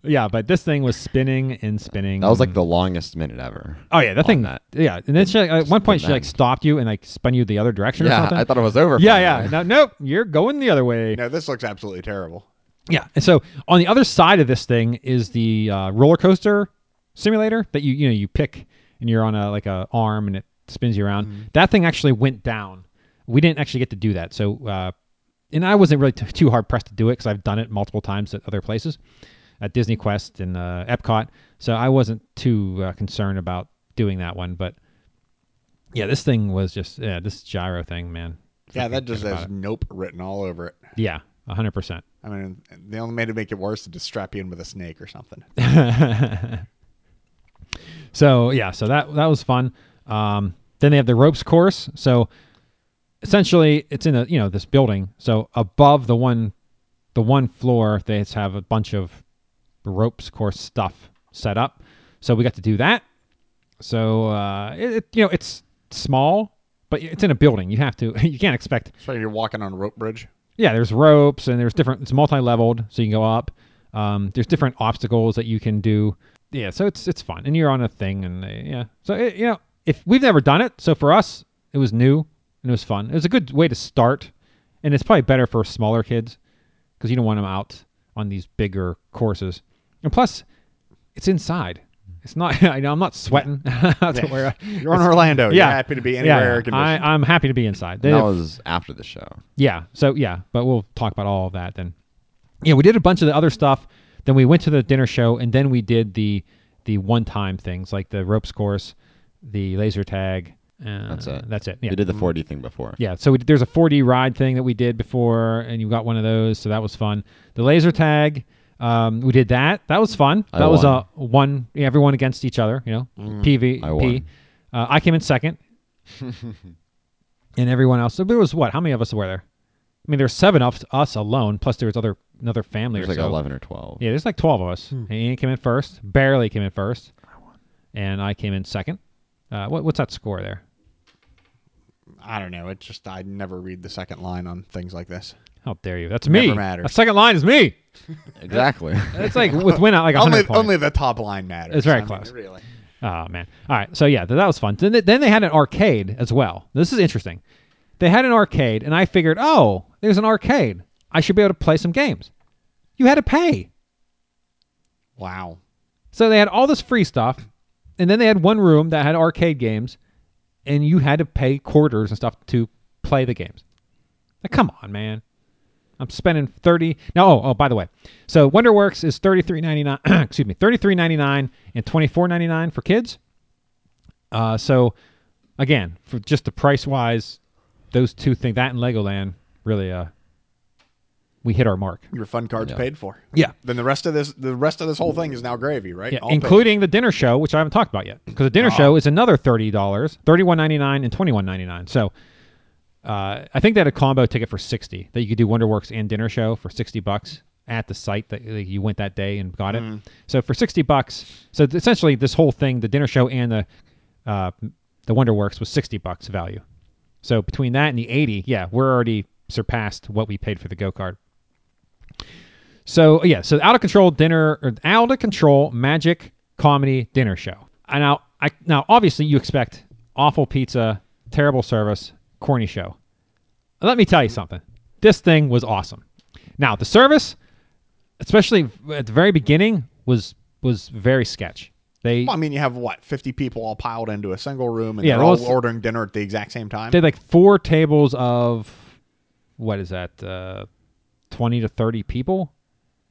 Yeah, but this thing was spinning and spinning. That was like the longest minute ever. oh yeah, that thing. that. Yeah, and then she, at one point she like stopped you and like spun you the other direction or Yeah, something. I thought it was over. yeah, finally. yeah. No, nope, you're going the other way. no, this looks absolutely terrible. Yeah, and so on the other side of this thing is the uh, roller coaster simulator that you you know you pick and you're on a like a arm and it spins you around. Mm-hmm. That thing actually went down. We didn't actually get to do that. So, uh, and I wasn't really t- too hard pressed to do it because I've done it multiple times at other places, at Disney Quest and uh, Epcot. So I wasn't too uh, concerned about doing that one. But yeah, this thing was just yeah, this gyro thing, man. Yeah, that just has nope written all over it. yeah, hundred percent. I mean, they only made it make it worse to just strap you in with a snake or something. so yeah, so that that was fun. Um, then they have the ropes course. So essentially, it's in a you know this building. So above the one, the one floor, they have a bunch of ropes course stuff set up. So we got to do that. So uh, it, it you know it's small, but it's in a building. You have to you can't expect So you're walking on a rope bridge. yeah, there's ropes and there's different. It's multi-leveled, so you can go up. Um, there's different obstacles that you can do. Yeah, so it's it's fun, and you're on a thing, and uh, yeah, so it, you know, if we've never done it, so for us, it was new and it was fun. It was a good way to start, and it's probably better for smaller kids because you don't want them out on these bigger courses, and plus, it's inside. It's not. I know I'm not sweating. Yeah. where I- You're in Orlando. yeah, You're happy to be yeah, anywhere. yeah. I, I'm happy to be inside. They that have- was after the show. yeah. So yeah, but we'll talk about all of that then. Yeah, we did a bunch of the other stuff. Then we went to the dinner show, and then we did the the one time things like the ropes course, the laser tag. Uh, That's it. That's it. Yeah. We did the 4D thing before. Yeah, so we, there's a 4D ride thing that we did before, and you got one of those, so that was fun. The laser tag, um, we did that. That was fun. I that was won. a one, everyone against each other, you know, PvP. I won. Uh, I came in second, and everyone else. So there was what? How many of us were there? I mean, there's seven of us alone, plus there was other another family There's or like so. 11 or 12. Yeah, there's like 12 of us. And Ian came in first, barely came in first, I won. and I came in second. Uh, what, what's that score there? I don't know. It's just I never read the second line on things like this. How dare you? That's me. Never matters. A second line is me. Exactly. It's like with win out like 100 Only, points. only the top line matters. It's very I mean, close. really. Oh man! All right, so yeah, th- that was fun. Then they, then they had an arcade as well. This is interesting. They had an arcade, and I figured, oh, there's an arcade. I should be able to play some games. You had to pay, Wow. so they had all this free stuff, and then they had one room that had arcade games, and you had to pay quarters and stuff to play the games. Come on, man! I'm spending thirty. No, oh, oh, by the way, so WonderWorks is thirty three ninety nine. excuse me, thirty three ninety nine and twenty four ninety nine for kids. Uh, so again, for just the price wise, those two things, that and Legoland, really, uh, we hit our mark. Your fun card's Yeah. paid for. Yeah, Then the rest of this, the rest of this whole thing is now gravy, right? yeah, All paid. including the dinner show, which I haven't talked about yet, because the dinner Oh. show is another thirty dollars, thirty one ninety nine and twenty one ninety nine. So. Uh, I think they had a combo ticket for sixty that you could do WonderWorks and dinner show for sixty bucks at the site that you went that day and got it. So for sixty bucks, so essentially this whole thing, the dinner show and the uh, the WonderWorks was sixty bucks value. So between that and the eighty, yeah, we're already surpassed what we paid for the go card. So yeah, so out of control dinner or out of control magic comedy dinner show. And now I now obviously you expect awful pizza, terrible service, corny show. Let me tell you something. This thing was awesome. Now the service, especially at the very beginning, was was very sketch. They Well, I mean, you have what, 50 people all piled into a single room and Yeah, they're all those- ordering dinner at the exact same time? they had like four tables of what is that uh, 20 to 30 people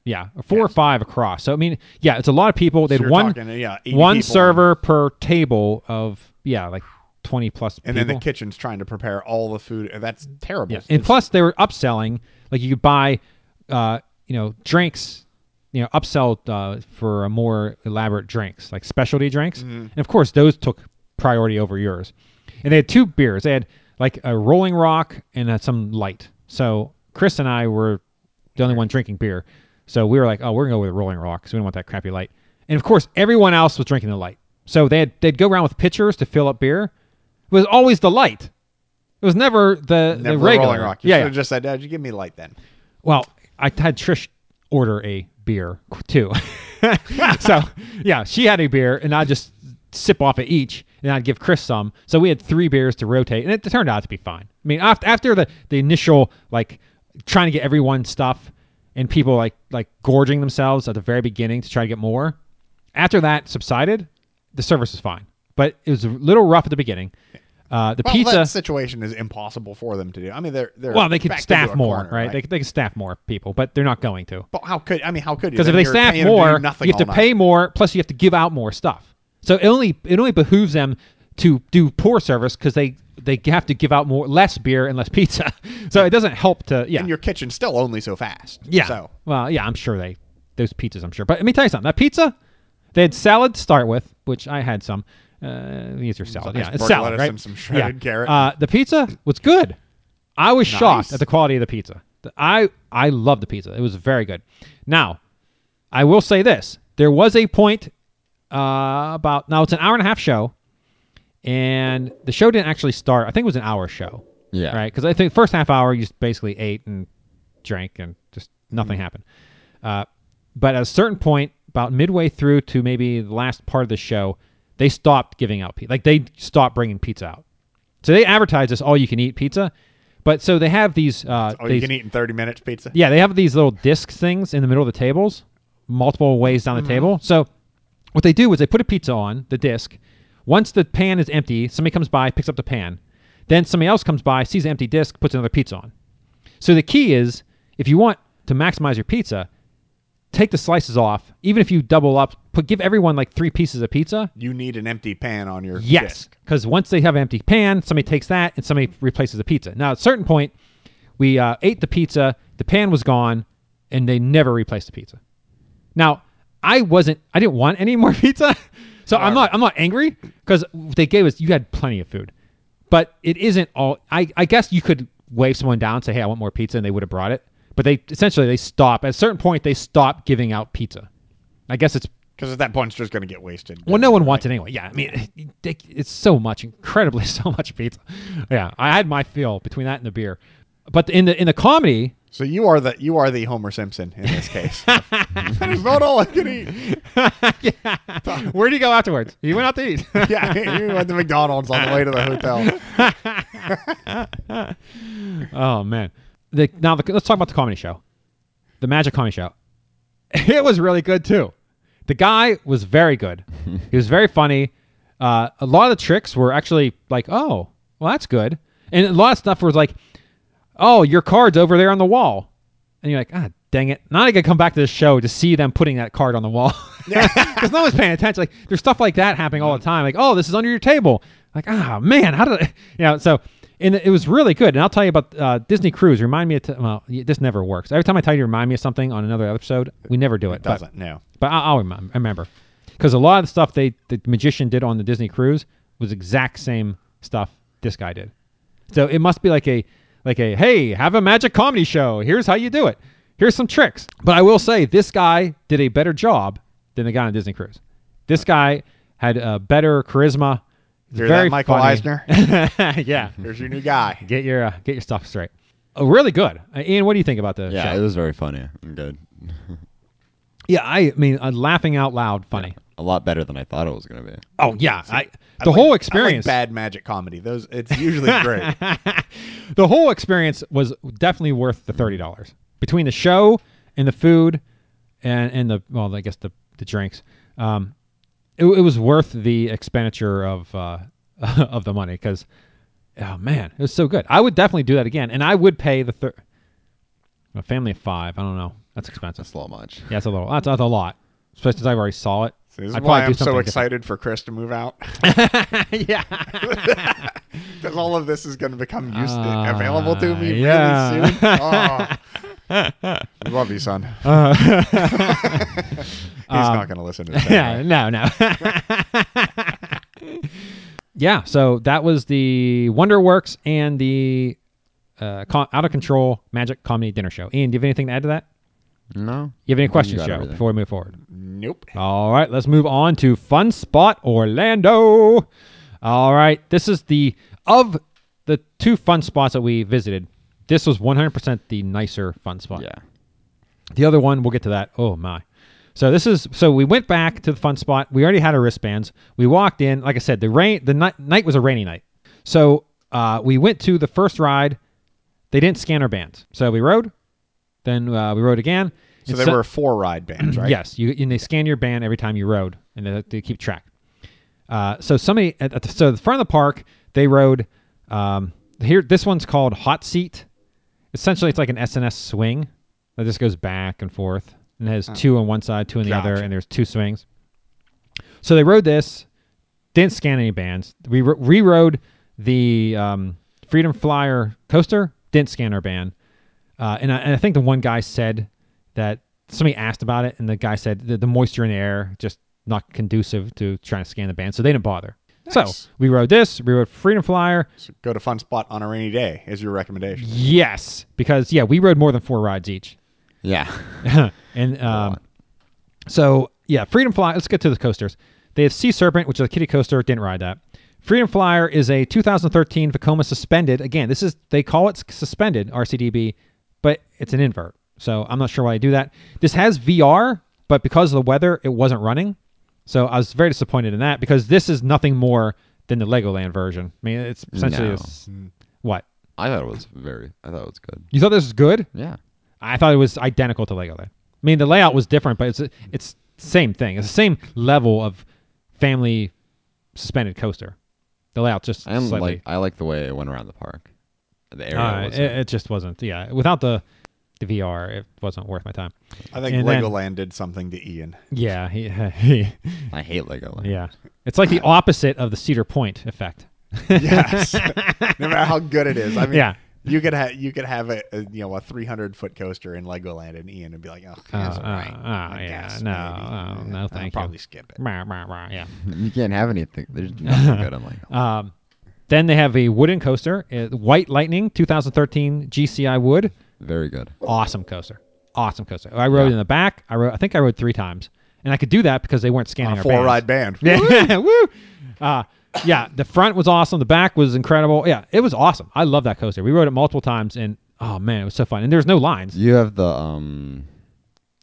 yeah four or five across so i mean yeah it's a lot of people So they had you're one talking, yeah, one server per table of yeah like 20 plus. And people then the kitchen's trying to prepare all the food. and That's terrible. yeah. and It's- plus they were upselling like you could buy uh, you know drinks you know upsell uh, for a more elaborate drinks like specialty drinks Mm-hmm. and of course those took priority over yours and they had two beers they had like a rolling rock and uh, some light so chris and i were the only one drinking beer so we were like oh we're gonna go with rolling rock because we don't want that crappy light and of course everyone else was drinking the light so they had they'd go around with pitchers to fill up beer it was always the light it was never the Never the regular Rolling Rock. You yeah, should yeah. just said, Dad, you give me light then. Well, I had Trish order a beer too. so yeah, she had a beer, and I just sip off of each, and I'd give Chris some. So we had three beers to rotate, and it turned out to be fine. I mean, after after the the initial like trying to get everyone stuff, and people like like gorging themselves at the very beginning to try to get more. After that subsided, the service was fine, but it was a little rough at the beginning. Uh, the Well, pizza. situation is impossible for them to do. I mean, they're they're well, they could staff more, corner, right? They, they could staff more people, but they're not going to. but how could I mean? How could you? Because if they staff paying them to do more, you have to pay night. more. Plus, you have to give out more stuff. So it only it only behooves them to do poor service because they they have to give out more less beer and less pizza. so it doesn't help to yeah And your kitchen's still only so fast. yeah. So Well, yeah, I'm sure they those pizzas. I'm sure, but let me tell you something. That pizza, they had salad to start with, which I had some. Uh, these are salad. nice yeah, it's salad, right? and some shredded yeah. carrot. Uh, the pizza was good. I was shocked at the quality of the pizza. I I love the pizza. It was very good. Now, I will say this: there was a point uh, about now it's an hour and a half show, and the show didn't actually start. I think it was an hour show. Yeah. Right. Because I think first half hour you just basically ate and drank and just nothing happened. Uh, but at a certain point, about midway through to maybe the last part of the show, they stopped giving out pizza. Like they stopped bringing pizza out. So they advertise this all you can eat pizza. But so they have these. Uh, Oh, these you can eat in 30 minutes pizza? yeah, they have these little disc things in the middle of the tables, multiple ways down the table. So what they do is they put a pizza on the disc. Once the pan is empty, somebody comes by, picks up the pan. Then somebody else comes by, sees the empty disc, puts another pizza on. So the key is if you want to maximize your pizza, take the slices off. Even if you double up, put give everyone like three pieces of pizza. You need an empty pan on your Yes, because once they have an empty pan, somebody takes that and somebody replaces the pizza. Now, at a certain point, we uh, ate the pizza, the pan was gone, and they never replaced the pizza. Now, I wasn't, I didn't want any more pizza, so I'm not, I'm not angry because they gave us, you had plenty of food, but it isn't all. I, I guess you could wave someone down, and say, hey, I want more pizza, and they would have brought it. But they essentially they stop at a certain point. They stop giving out pizza. I guess it's Because at that point, it's just going to get wasted. well, no one wants it anyway. Yeah, I mean, it- it's so much, incredibly so much pizza. Yeah, I had my fill between that and the beer. But in the in the comedy, So you are the you are the Homer Simpson in this case. that is not all I can eat. where did you go afterwards? You went out to eat. Yeah, you went to McDonald's on the way to the hotel. oh man. The, now the, let's talk about the comedy show, the Magic Comedy Show. It was really good too. The guy was very good. he was very funny. Uh, a lot of the tricks were actually like, oh, well, that's good. And a lot of stuff was like, oh, your card's over there on the wall. And you're like, ah, dang it. Now I gotta come back to the show to see them putting that card on the wall. Because no one's paying attention. Like, there's stuff like that happening all the time. Like, oh, this is under your table. Like, ah, man, how did I, you know, so, and it was really good. And I'll tell you about uh, Disney Cruise. Remind me of, t- well, this never works. Every time I tell you to remind me of something on another episode, we never do it. but- Doesn't no. but I'll, I'll remem- remember because a lot of the stuff they the magician did on the Disney cruise was exact same stuff this guy did. So it must be like a like a hey, have a magic comedy show. Here's how you do it. Here's some tricks. But I will say this guy did a better job than the guy on Disney cruise. This guy had a better charisma. Hear very that, Michael funny. Eisner? yeah. Here's your new guy. Get your uh, get your stuff straight. Oh, really good. Uh, Ian, what do you think about the Yeah, show? it was very funny and good. yeah, I mean, uh, laughing out loud, funny. A lot better than I thought it was gonna be. Oh yeah, I, I the like- whole I like experience. bad magic comedy. Those it's usually great. the whole experience was definitely worth the thirty dollars between the show and the food, and and the well, I guess the the drinks. Um, it, it was worth the expenditure of uh, of the money because, oh man, it was so good. I would definitely do that again, and I would pay the third. A family of five. I don't know. That's expensive. That's a little much. Yeah, it's a little. That's, that's a lot, especially since I've already saw it. This is I'd why I'm so excited for Chris to move out. yeah. Because all of this is going to become used Ah, available to me yeah. really soon. Oh. Love you, son. Uh, He's not going to listen to this. yeah, anyway. no, no. yeah, so that was the Wonderworks and the uh, co- Out of Control Magic Comedy Dinner Show. Ian, do you have anything to add to that? No. You have any questions, Joe, everything. before we move forward? Nope. All right, let's move on to Fun Spot Orlando. All right, this is the of the two fun spots that we visited. This was 100% the nicer fun spot. Yeah. The other one, we'll get to that. Oh my. So this is so we went back to the fun spot. We already had our wristbands. We walked in. Like I said, the rain the night, night was a rainy night. So uh, we went to the first ride. They didn't scan our bands, so we rode. Then uh, we rode again. So And there were four ride bands, right? Yes, you and they scan your band every time you rode, and they, they keep track. Uh, so somebody at, at the, so the front of the park they rode. Um, here, this one's called Hot Seat. Essentially, it's like an S&S swing that just goes back and forth, and it has two on one side, two on the other, and there's two swings. So they rode this, didn't scan any bands. We re-rode the um, Freedom Flyer coaster, didn't scan our band. Uh, and, I, and I think the one guy said that somebody asked about it, and the guy said the, the moisture in the air just not conducive to trying to scan the band, so they didn't bother. So we rode this, we rode Freedom Flyer. So go to Fun Spot on a rainy day is your recommendation. Yes, because yeah, we rode more than four rides each. Yeah. and um, So yeah, Freedom Flyer. Let's get to the coasters. They have Sea Serpent, which is a kiddie coaster. Didn't ride that. Freedom Flyer is a 2013 Vekoma suspended. Again, this is they call it suspended RCDB, but it's an invert. So I'm not sure why they do that. This has VR, but because of the weather, it wasn't running. So I was very disappointed in that because this is nothing more than the Legoland version. I mean, it's essentially No. this- what I thought it was very. I thought it was good. you thought this was good. Yeah. I thought it was identical to Legoland. I mean, the layout was different, but it's it's same thing. It's the same level of family suspended coaster. The layout just I slightly. like. I like the way it went around the park. The area. uh, was it, it just wasn't. Yeah, without the the VR, it wasn't worth my time. I think And then- Legoland did something to Ian. Yeah, he, he I hate Legoland. yeah. It's like the opposite of the Cedar Point effect. yes. no matter how good it is. I mean, Yeah. you could have you could have a, a you know a 300 foot coaster in Legoland, and Ian would be like, oh, that's uh, all right. uh, I yeah, guess, no, maybe. oh, no, I'll thank you. probably skip it. Rah, rah, rah, yeah. You can't have anything. There's nothing good. I'm like. Um, then they have a wooden coaster, uh, White Lightning 2013 GCI wood. Very good. awesome coaster. Awesome coaster. I rode in the back. I rode. I think I rode three times, and I could do that because they weren't scanning On a our four bands. ride band. Yeah, woo. Uh, yeah, the front was awesome. The back was incredible. Yeah, it was awesome. I love that coaster. We rode it multiple times, and oh man, it was so fun. And there's no lines. You have the um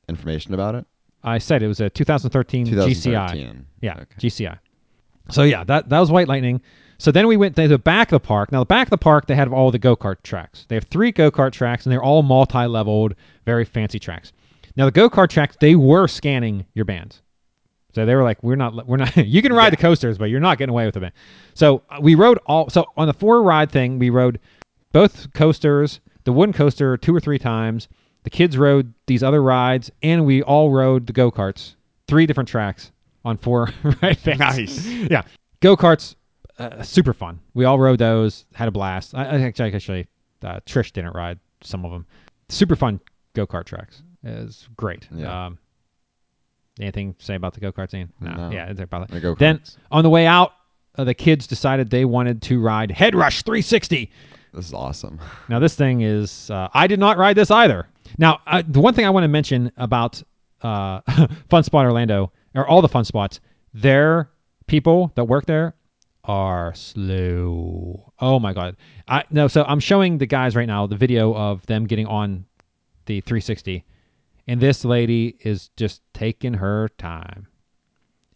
information about it. I said it was a 2013, 2013. GCI. Yeah, Okay. GCI. So yeah, that that was White Lightning. So then we went to the back of the park. Now the back of the park, they had all the go kart tracks. They have three go kart tracks, and they're all multi-leveled, very fancy tracks. Now the go kart tracks, they were scanning your bands. So they were like, "We're not, we're not. you can ride the coasters, but you're not getting away with it." So uh, we rode all. So on the four ride thing, we rode both coasters, the wooden coaster two or three times. The kids rode these other rides, and we all rode the go karts, three different tracks on four ride bands. Nice. Yeah, go karts, uh, super fun. We all rode those, had a blast. I, I actually, actually, uh, Trish didn't ride some of them. Super fun go kart tracks. Was great. Yeah. Um, anything to say about the go kart scene? No. Yeah, it's about The go-karts. Then on the way out, uh, the kids decided they wanted to ride Head Rush 360. This is awesome. Now this thing is uh, I did not ride this either. Now uh, the one thing I want to mention about uh, Fun Spot Orlando or all the fun spots, their people that work there are slow. Oh my god! I no. So I'm showing the guys right now the video of them getting on the 360, and this lady is just taking her time.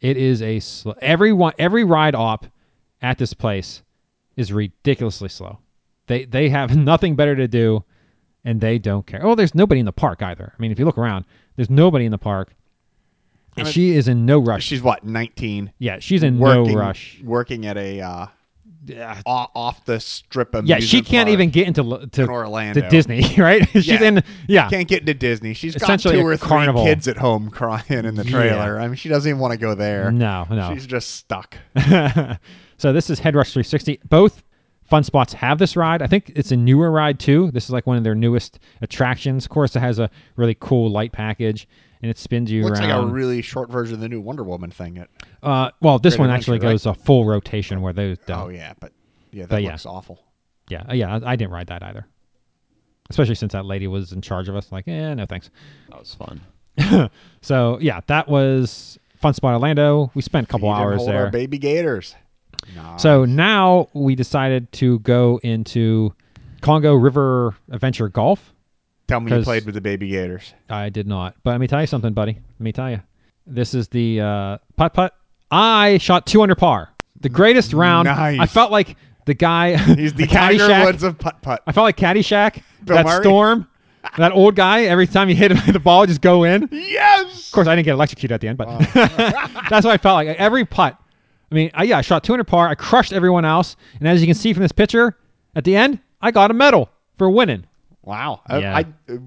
It is a slow. Every one, every ride op at this place is ridiculously slow. They they have nothing better to do, and they don't care. Oh, there's nobody in the park either. I mean, if you look around, there's nobody in the park, and mean, she is in no rush. She's what 19. yeah, she's in working, no rush. Working at a uh, Yeah, off, the strip of yeah, she can't even get into to in Orlando. to Disney, right? she's Yeah. in yeah. Can't get into Disney. She's got two or three carnival. kids at home crying in the Yeah. trailer. I mean, she doesn't even want to go there. No, no. She's just stuck. so this is Head Rush 360. Both fun spots have this ride. I think it's a newer ride too. This is like one of their newest attractions. Of course, it has a really cool light package, and it spins you around. Looks like a really short version of the new Wonder Woman thing. It, uh, well, this Great one actually right? goes a full rotation where those don't. oh yeah, but yeah, that But yeah. looks awful. Yeah, uh, yeah, I, I didn't ride that either. Especially since that lady was in charge of us. Like, eh, no thanks. That was fun. So yeah, that was Fun Spot Orlando. We spent a couple Feed and hours hold there. Our baby gators. Nice. So now we decided to go into Congo River Adventure Golf. Tell me you played with the baby gators. I did not, but let me tell you something, buddy. Let me tell you, this is the uh, putt putt. I shot two under par, the greatest round. Nice. I felt like the guy. He's the Tiger Caddyshack. Woods of putt putt. I felt like Caddyshack. Bill that Murray? storm. That old guy. Every time you hit him, the ball just go in. Yes. Of course, I didn't get electrocuted at the end, but that's what I felt like. Every putt. I mean, I, yeah, I shot 200 par. I crushed everyone else, and as you can see from this picture, at the end, I got a medal for winning. Wow. Yeah. I, uh,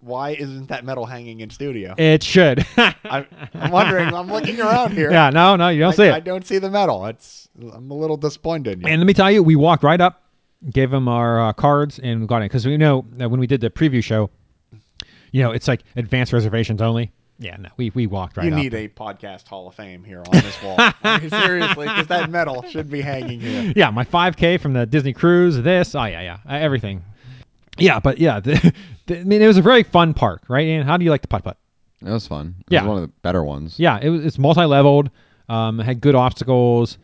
why isn't that medal hanging in studio? It should. I, I'm wondering. I'm looking around here. yeah, no, no, you don't I, see it. I don't see the medal. It's. I'm a little disappointed. In you. And let me tell you, we walked right up, gave them our uh, cards, and got in because we know that when we did the preview show, you know, it's like advanced reservations only. Yeah, no, we we walked right you up. need a podcast Hall of Fame here on this wall. I mean, seriously, because that medal should be hanging here. yeah, my 5K from the Disney cruise, this, oh yeah, yeah, everything. Yeah, but yeah, the, the, I mean, it was a very fun park, right? And how do you like the putt putt? It was fun. It Yeah. was one of the better ones. Yeah, it was it's multi-leveled. Um, it had good obstacles.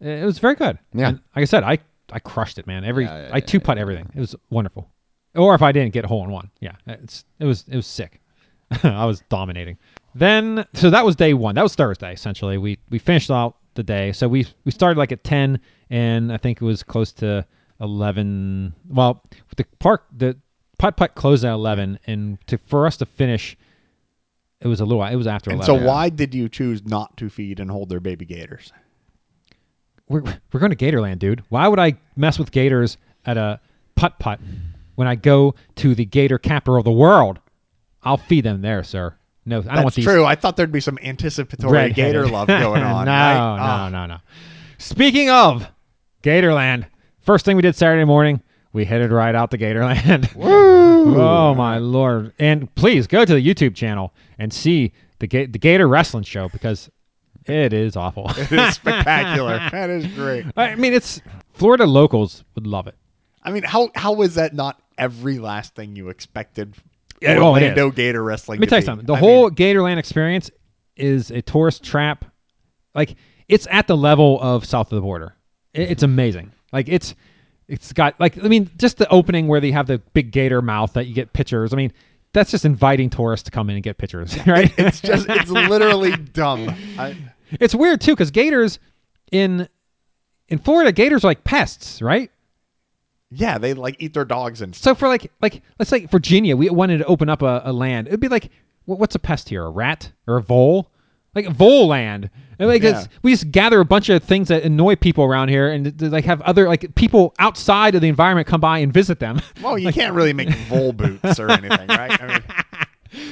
It was very good. Yeah. And like I said, I I crushed it, man. Every Yeah, yeah, I two putt everything. It was wonderful. Or if I didn't get a hole in one, yeah, it's it was it was sick. I was dominating. Then so that was day one. That was Thursday essentially. We we finished out the day. So we we started like at ten, and I think it was close to eleven. Well, the park the putt putt closed at eleven, and to for us to finish, it was a little. It was after And eleven. so, why did you choose not to feed and hold their baby gators? we're, we're going to Gatorland, dude. Why would I mess with gators at a putt putt when I go to the gator capital of the world? I'll feed them there, sir. No, I don't want these. true. I thought there'd be some anticipatory red-headed- gator love going on. no, right? no, Ah. no, no. Speaking of Gatorland, first thing we did Saturday morning, we headed right out to Gatorland. oh my lord! And please go to the YouTube channel and see the Ga- the Gator Wrestling Show because it is awful. It is spectacular. that is great. I mean, it's Florida locals would love it. I mean, how how is that not every last thing you expected? Yeah, oh, it is. Gator wrestling. Let me tell you be? something. The I whole mean, Gatorland experience is a tourist trap. Like it's at the level of south of the border. It- it's amazing. Like it's it's got like I mean just the opening where they have the big gator mouth that you get pictures. I mean that's just inviting tourists to come in and get pictures, right? it's just it's literally dumb. I, it's weird too because gators in in Florida gators are like pests, right? yeah, they like eat their dogs and stuff. So for like like let's say Virginia, we wanted to open up a, a land. It'd be like wh- what's a pest here? A rat or a vole? Like vole land. And like Yeah. we just gather a bunch of things that annoy people around here, and th- th- like have other like people outside of the environment come by and visit them. Well, you can't really make vole boots or anything, right? I mean,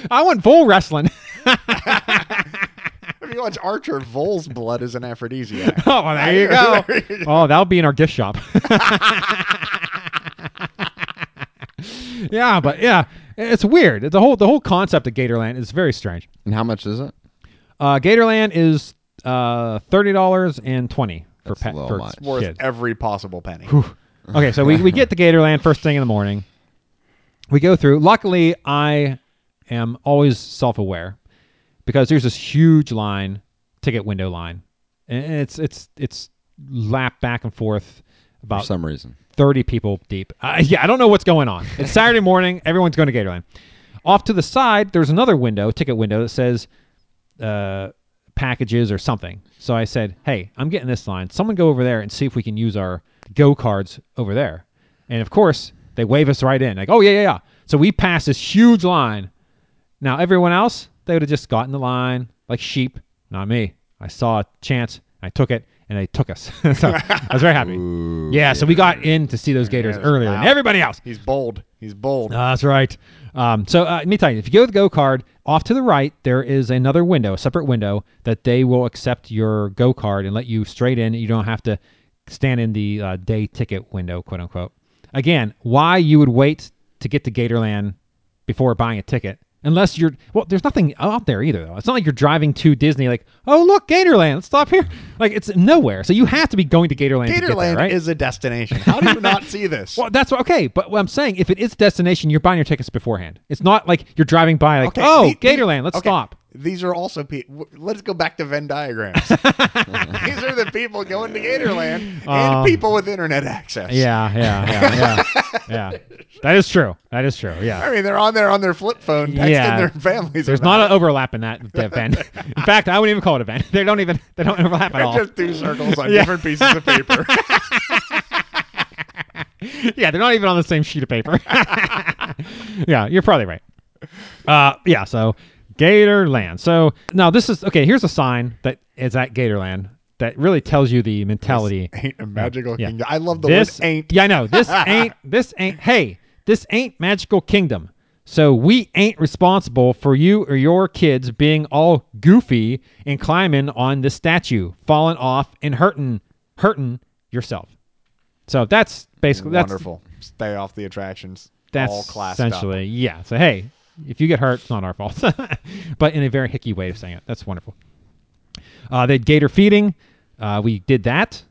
I want vole wrestling. if you watch Archer, vole's blood is an aphrodisiac. oh, well, there you go. oh, that'll be in our gift shop. yeah, but yeah, it's weird. The whole the whole concept of Gatorland is very strange. And how much is it? Uh, Gatorland is uh, thirty dollars and twenty for That's a pet little for much. Worth kids. every possible penny. Okay, so we, we get to Gatorland first thing in the morning. We go through. Luckily, I am always self aware because there's this huge line, ticket window line, and it's it's it's lapped back and forth For about some reason. 30 people deep. Uh, yeah, I don't know what's going on. It's Saturday morning. Everyone's going to Gatorland. Off to the side, there's another window, ticket window, that says uh, packages or something. So I said, hey, I'm getting this line. Someone go over there and see if we can use our go cards over there. And of course, they wave us right in. Like, oh, yeah, yeah, yeah. So we pass this huge line. Now, everyone else, they would have just gotten the line like sheep. Not me. I saw a chance. I took it, and they took us. so I was very happy. Ooh, Yeah, so we got in to see those Gators Yes, earlier than everybody else. He's bold. He's bold. That's right. Um, so uh, let me tell you, if you go to the Go card, off to the right, there is another window, a separate window that they will accept your Go card and let you straight in. You don't have to stand in the uh, day ticket window, quote unquote. Again, why you would wait to get to Gatorland before buying a ticket? Unless you're well, there's nothing out there either though. It's not like you're driving to Disney like, oh look, Gatorland, let's stop here. Like it's nowhere. So you have to be going to Gatorland. to get there, Gatorland right? is a destination. How do you not see this? Well, that's what, okay, but what I'm saying, if it is destination, you're buying your tickets beforehand. It's not like you're driving by, like, Okay, oh, the- Gatorland, let's okay, stop. These are also people. Let's go back to Venn diagrams. These are the people going to Gatorland and Um, people with internet access. Yeah, yeah, yeah, yeah, yeah. That is true. That is true. Yeah. I mean, they're on there on their flip phone texting Yeah. their families. There's not an overlap in that event. In fact, I wouldn't even call it a event. They don't even they don't overlap at all. just two circles on Yeah. different pieces of paper. yeah, they're not even on the same sheet of paper. yeah, you're probably right. Uh, yeah, so Gatorland. So now this is okay. Here's a sign that is at Gatorland that really tells you the mentality. ain't a magical Yeah. kingdom. I love the this word ain't. Yeah, I know. This ain't. This ain't. Hey, this ain't magical kingdom. So we ain't responsible for you or your kids being all goofy and climbing on the statue, falling off and hurting, hurting yourself. So that's basically that's Wonderful. Stay off the attractions. that's all classed up. essentially yeah. So hey, if you get hurt, it's not our fault, but in a very hicky way of saying it. That's wonderful. Uh, they had gator feeding. Uh, we did that.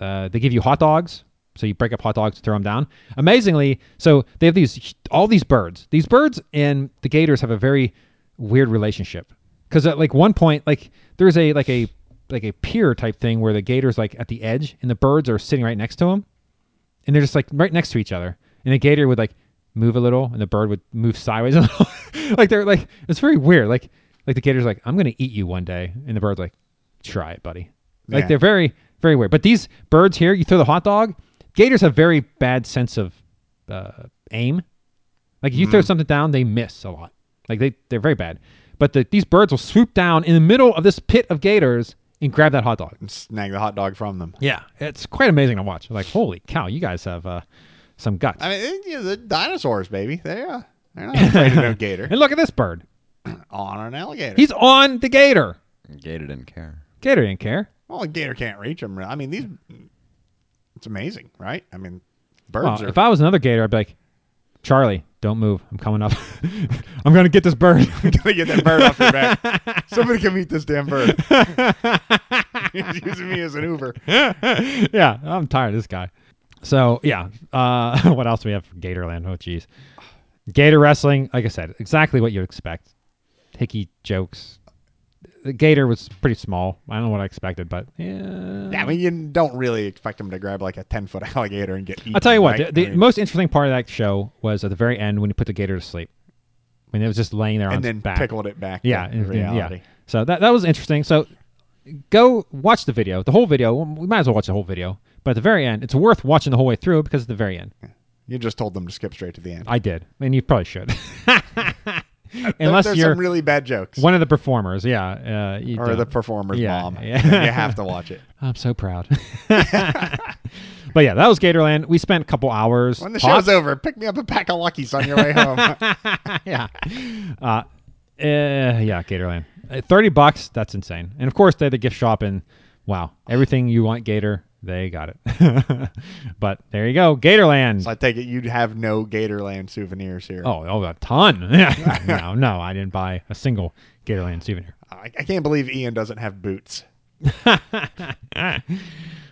Uh, they give you hot dogs, so you break up hot dogs, throw them down. Amazingly, so they have these all these birds. These birds and the gators have a very weird relationship because at like one point, like there's a like a like a pier type thing where the gator's like at the edge and the birds are sitting right next to him, and they're just like right next to each other, and the gator would like move a little and the bird would move sideways a little, like they're like it's very weird, like like the gator's like I'm gonna eat you one day, and the bird's like try it, buddy. Like Yeah. they're very very weird. But these birds here, you throw the hot dog. Gators have very bad sense of uh, aim. Like if you throw something down, they miss a lot. Like they they're very bad. But the, these birds will swoop down in the middle of this pit of gators and grab that hot dog. And snag the hot dog from them. Yeah, it's quite amazing to watch. Like holy cow, you guys have uh, some guts. I mean, eh, you know, the dinosaurs, baby. They uh, they're not afraid of no gator. and look at this bird. On an alligator. He's on the gator. Gator didn't care. Gator didn't care. well, a gator can't reach him. I mean, these. It's amazing, right? I mean, birds Well, are. if I was another gator, I'd be like, Charlie, don't move. I'm coming up. I'm gonna get this bird. I'm gonna get that bird off your back. Somebody come eat this damn bird. He's using me as an Uber. yeah, I'm tired of this guy. So yeah, uh, what else do we have for Gatorland? Oh jeez, Gator wrestling. Like I said, exactly what you'd expect. Hickey jokes. The Gator was pretty small. I don't know what I expected, but yeah. Yeah, I mean, you don't really expect him to grab like a ten foot alligator and get eaten. I'll tell you what. right? The, the I mean, most interesting part of that show was at the very end when he put the Gator to sleep. When it was just laying there on and its then back. pickled it back. Yeah, and- reality. yeah. So that that was interesting. So go watch the video, the whole video. We might as well watch the whole video. But at the very end, it's worth watching the whole way through because at the very end, You just told them to skip straight to the end. I did, and you probably should. Unless There's you're some really bad jokes. one of the performers, yeah, uh, you or don't. the performer's Yeah, mom. yeah. Then you have to watch it. I'm so proud. but yeah, that was Gatorland. We spent a couple hours. When the hot- show's over, pick me up a pack of Luckies on your way home. yeah. Uh, uh, yeah, Gatorland. Uh, 30 bucks, that's insane. And of course, they had the gift shop and wow, everything you want Gator, they got it. but there you go, Gatorland. so I take it you'd have no Gatorland souvenirs here. oh, oh, a ton. No, no, I didn't buy a single Gatorland souvenir. I, I can't believe Ian doesn't have boots.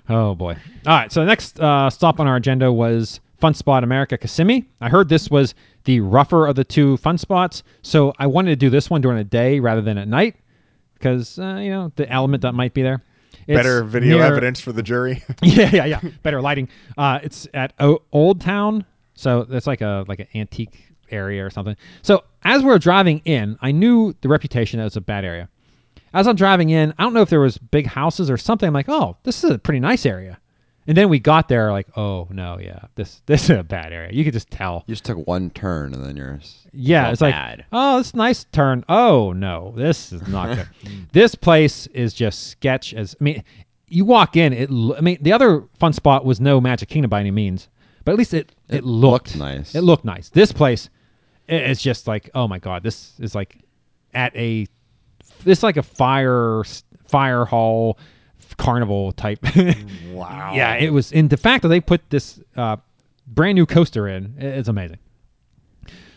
Oh boy. All right. So the next uh, stop on our agenda was Fun Spot America Kissimmee. I heard this was the rougher of the two fun spots, so I wanted to do this one during the day rather than at night because uh, you know the element that might be there. Better video near- evidence for the jury. yeah, yeah, yeah. Better lighting. Uh, it's at o- Old Town, so it's like a like an antique area or something. So as we are driving in, I knew the reputation that was a bad area. As I'm driving in, I don't know if there was big houses or something. I'm like, oh, this is a pretty nice area. And then we got there, like, oh no, yeah, this this is a bad area. You could just tell. You just took one turn and then you're Yeah, it's like, oh, this nice turn. Oh no, this is not good. this place is just sketch. As I mean, you walk in, it. I mean, the other fun spot was no Magic Kingdom by any means, but at least it it, It looked, looked nice. It looked nice. This place, i- it's just like, oh my god, this is like at a, this like a fire fire hall carnival type. wow. Yeah, it was. In the fact that they put this uh, brand new coaster in, it's amazing.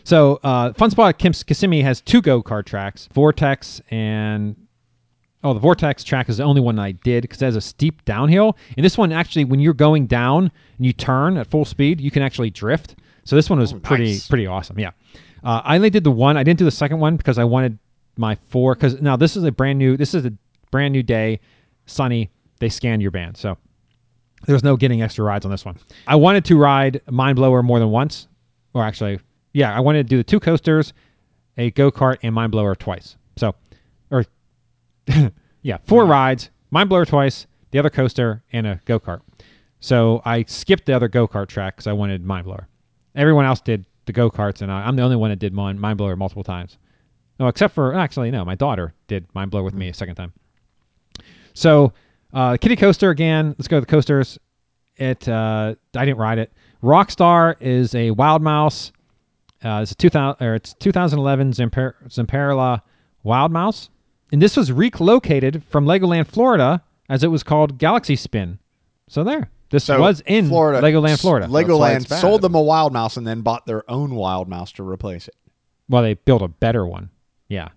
So, uh, Fun Spot at Kim's Kissimmee has two go kart tracks, Vortex and oh, the Vortex track is the only one I did because it has a steep downhill. And this one actually, when you're going down and you turn at full speed, you can actually drift. So this one was Oh, pretty nice. pretty awesome. Yeah, uh, I only did the one. I didn't do the second one because I wanted my four. Because now this is a brand new. This is a brand new day, sunny. They scan your band, so there's no getting extra rides on this one. I wanted to ride Mind Blower more than once, or actually, yeah, I wanted to do the two coasters, a go kart, and Mind Blower twice. So, or yeah, four rides, Mind Blower twice, the other coaster, and a go kart. So I skipped the other go kart track because I wanted Mind Blower. Everyone else did the go karts, and I, I'm the only one that did Mind Mind Blower multiple times. No, except for actually, no, my daughter did Mind Blower with me a second time. So, uh, Kitty Coaster again. Let's go to the coasters. It uh, I didn't ride it. Rockstar is a Wild Mouse. Uh, it's a 2000 or it's 2011 Zamper- Zamperla Wild Mouse, and this was relocated from Legoland Florida as it was called Galaxy Spin. So there, this So was in Florida, Legoland Florida. Legoland sold them a wild mouse and then bought their own wild mouse to replace it. well, they built a better one. Yeah.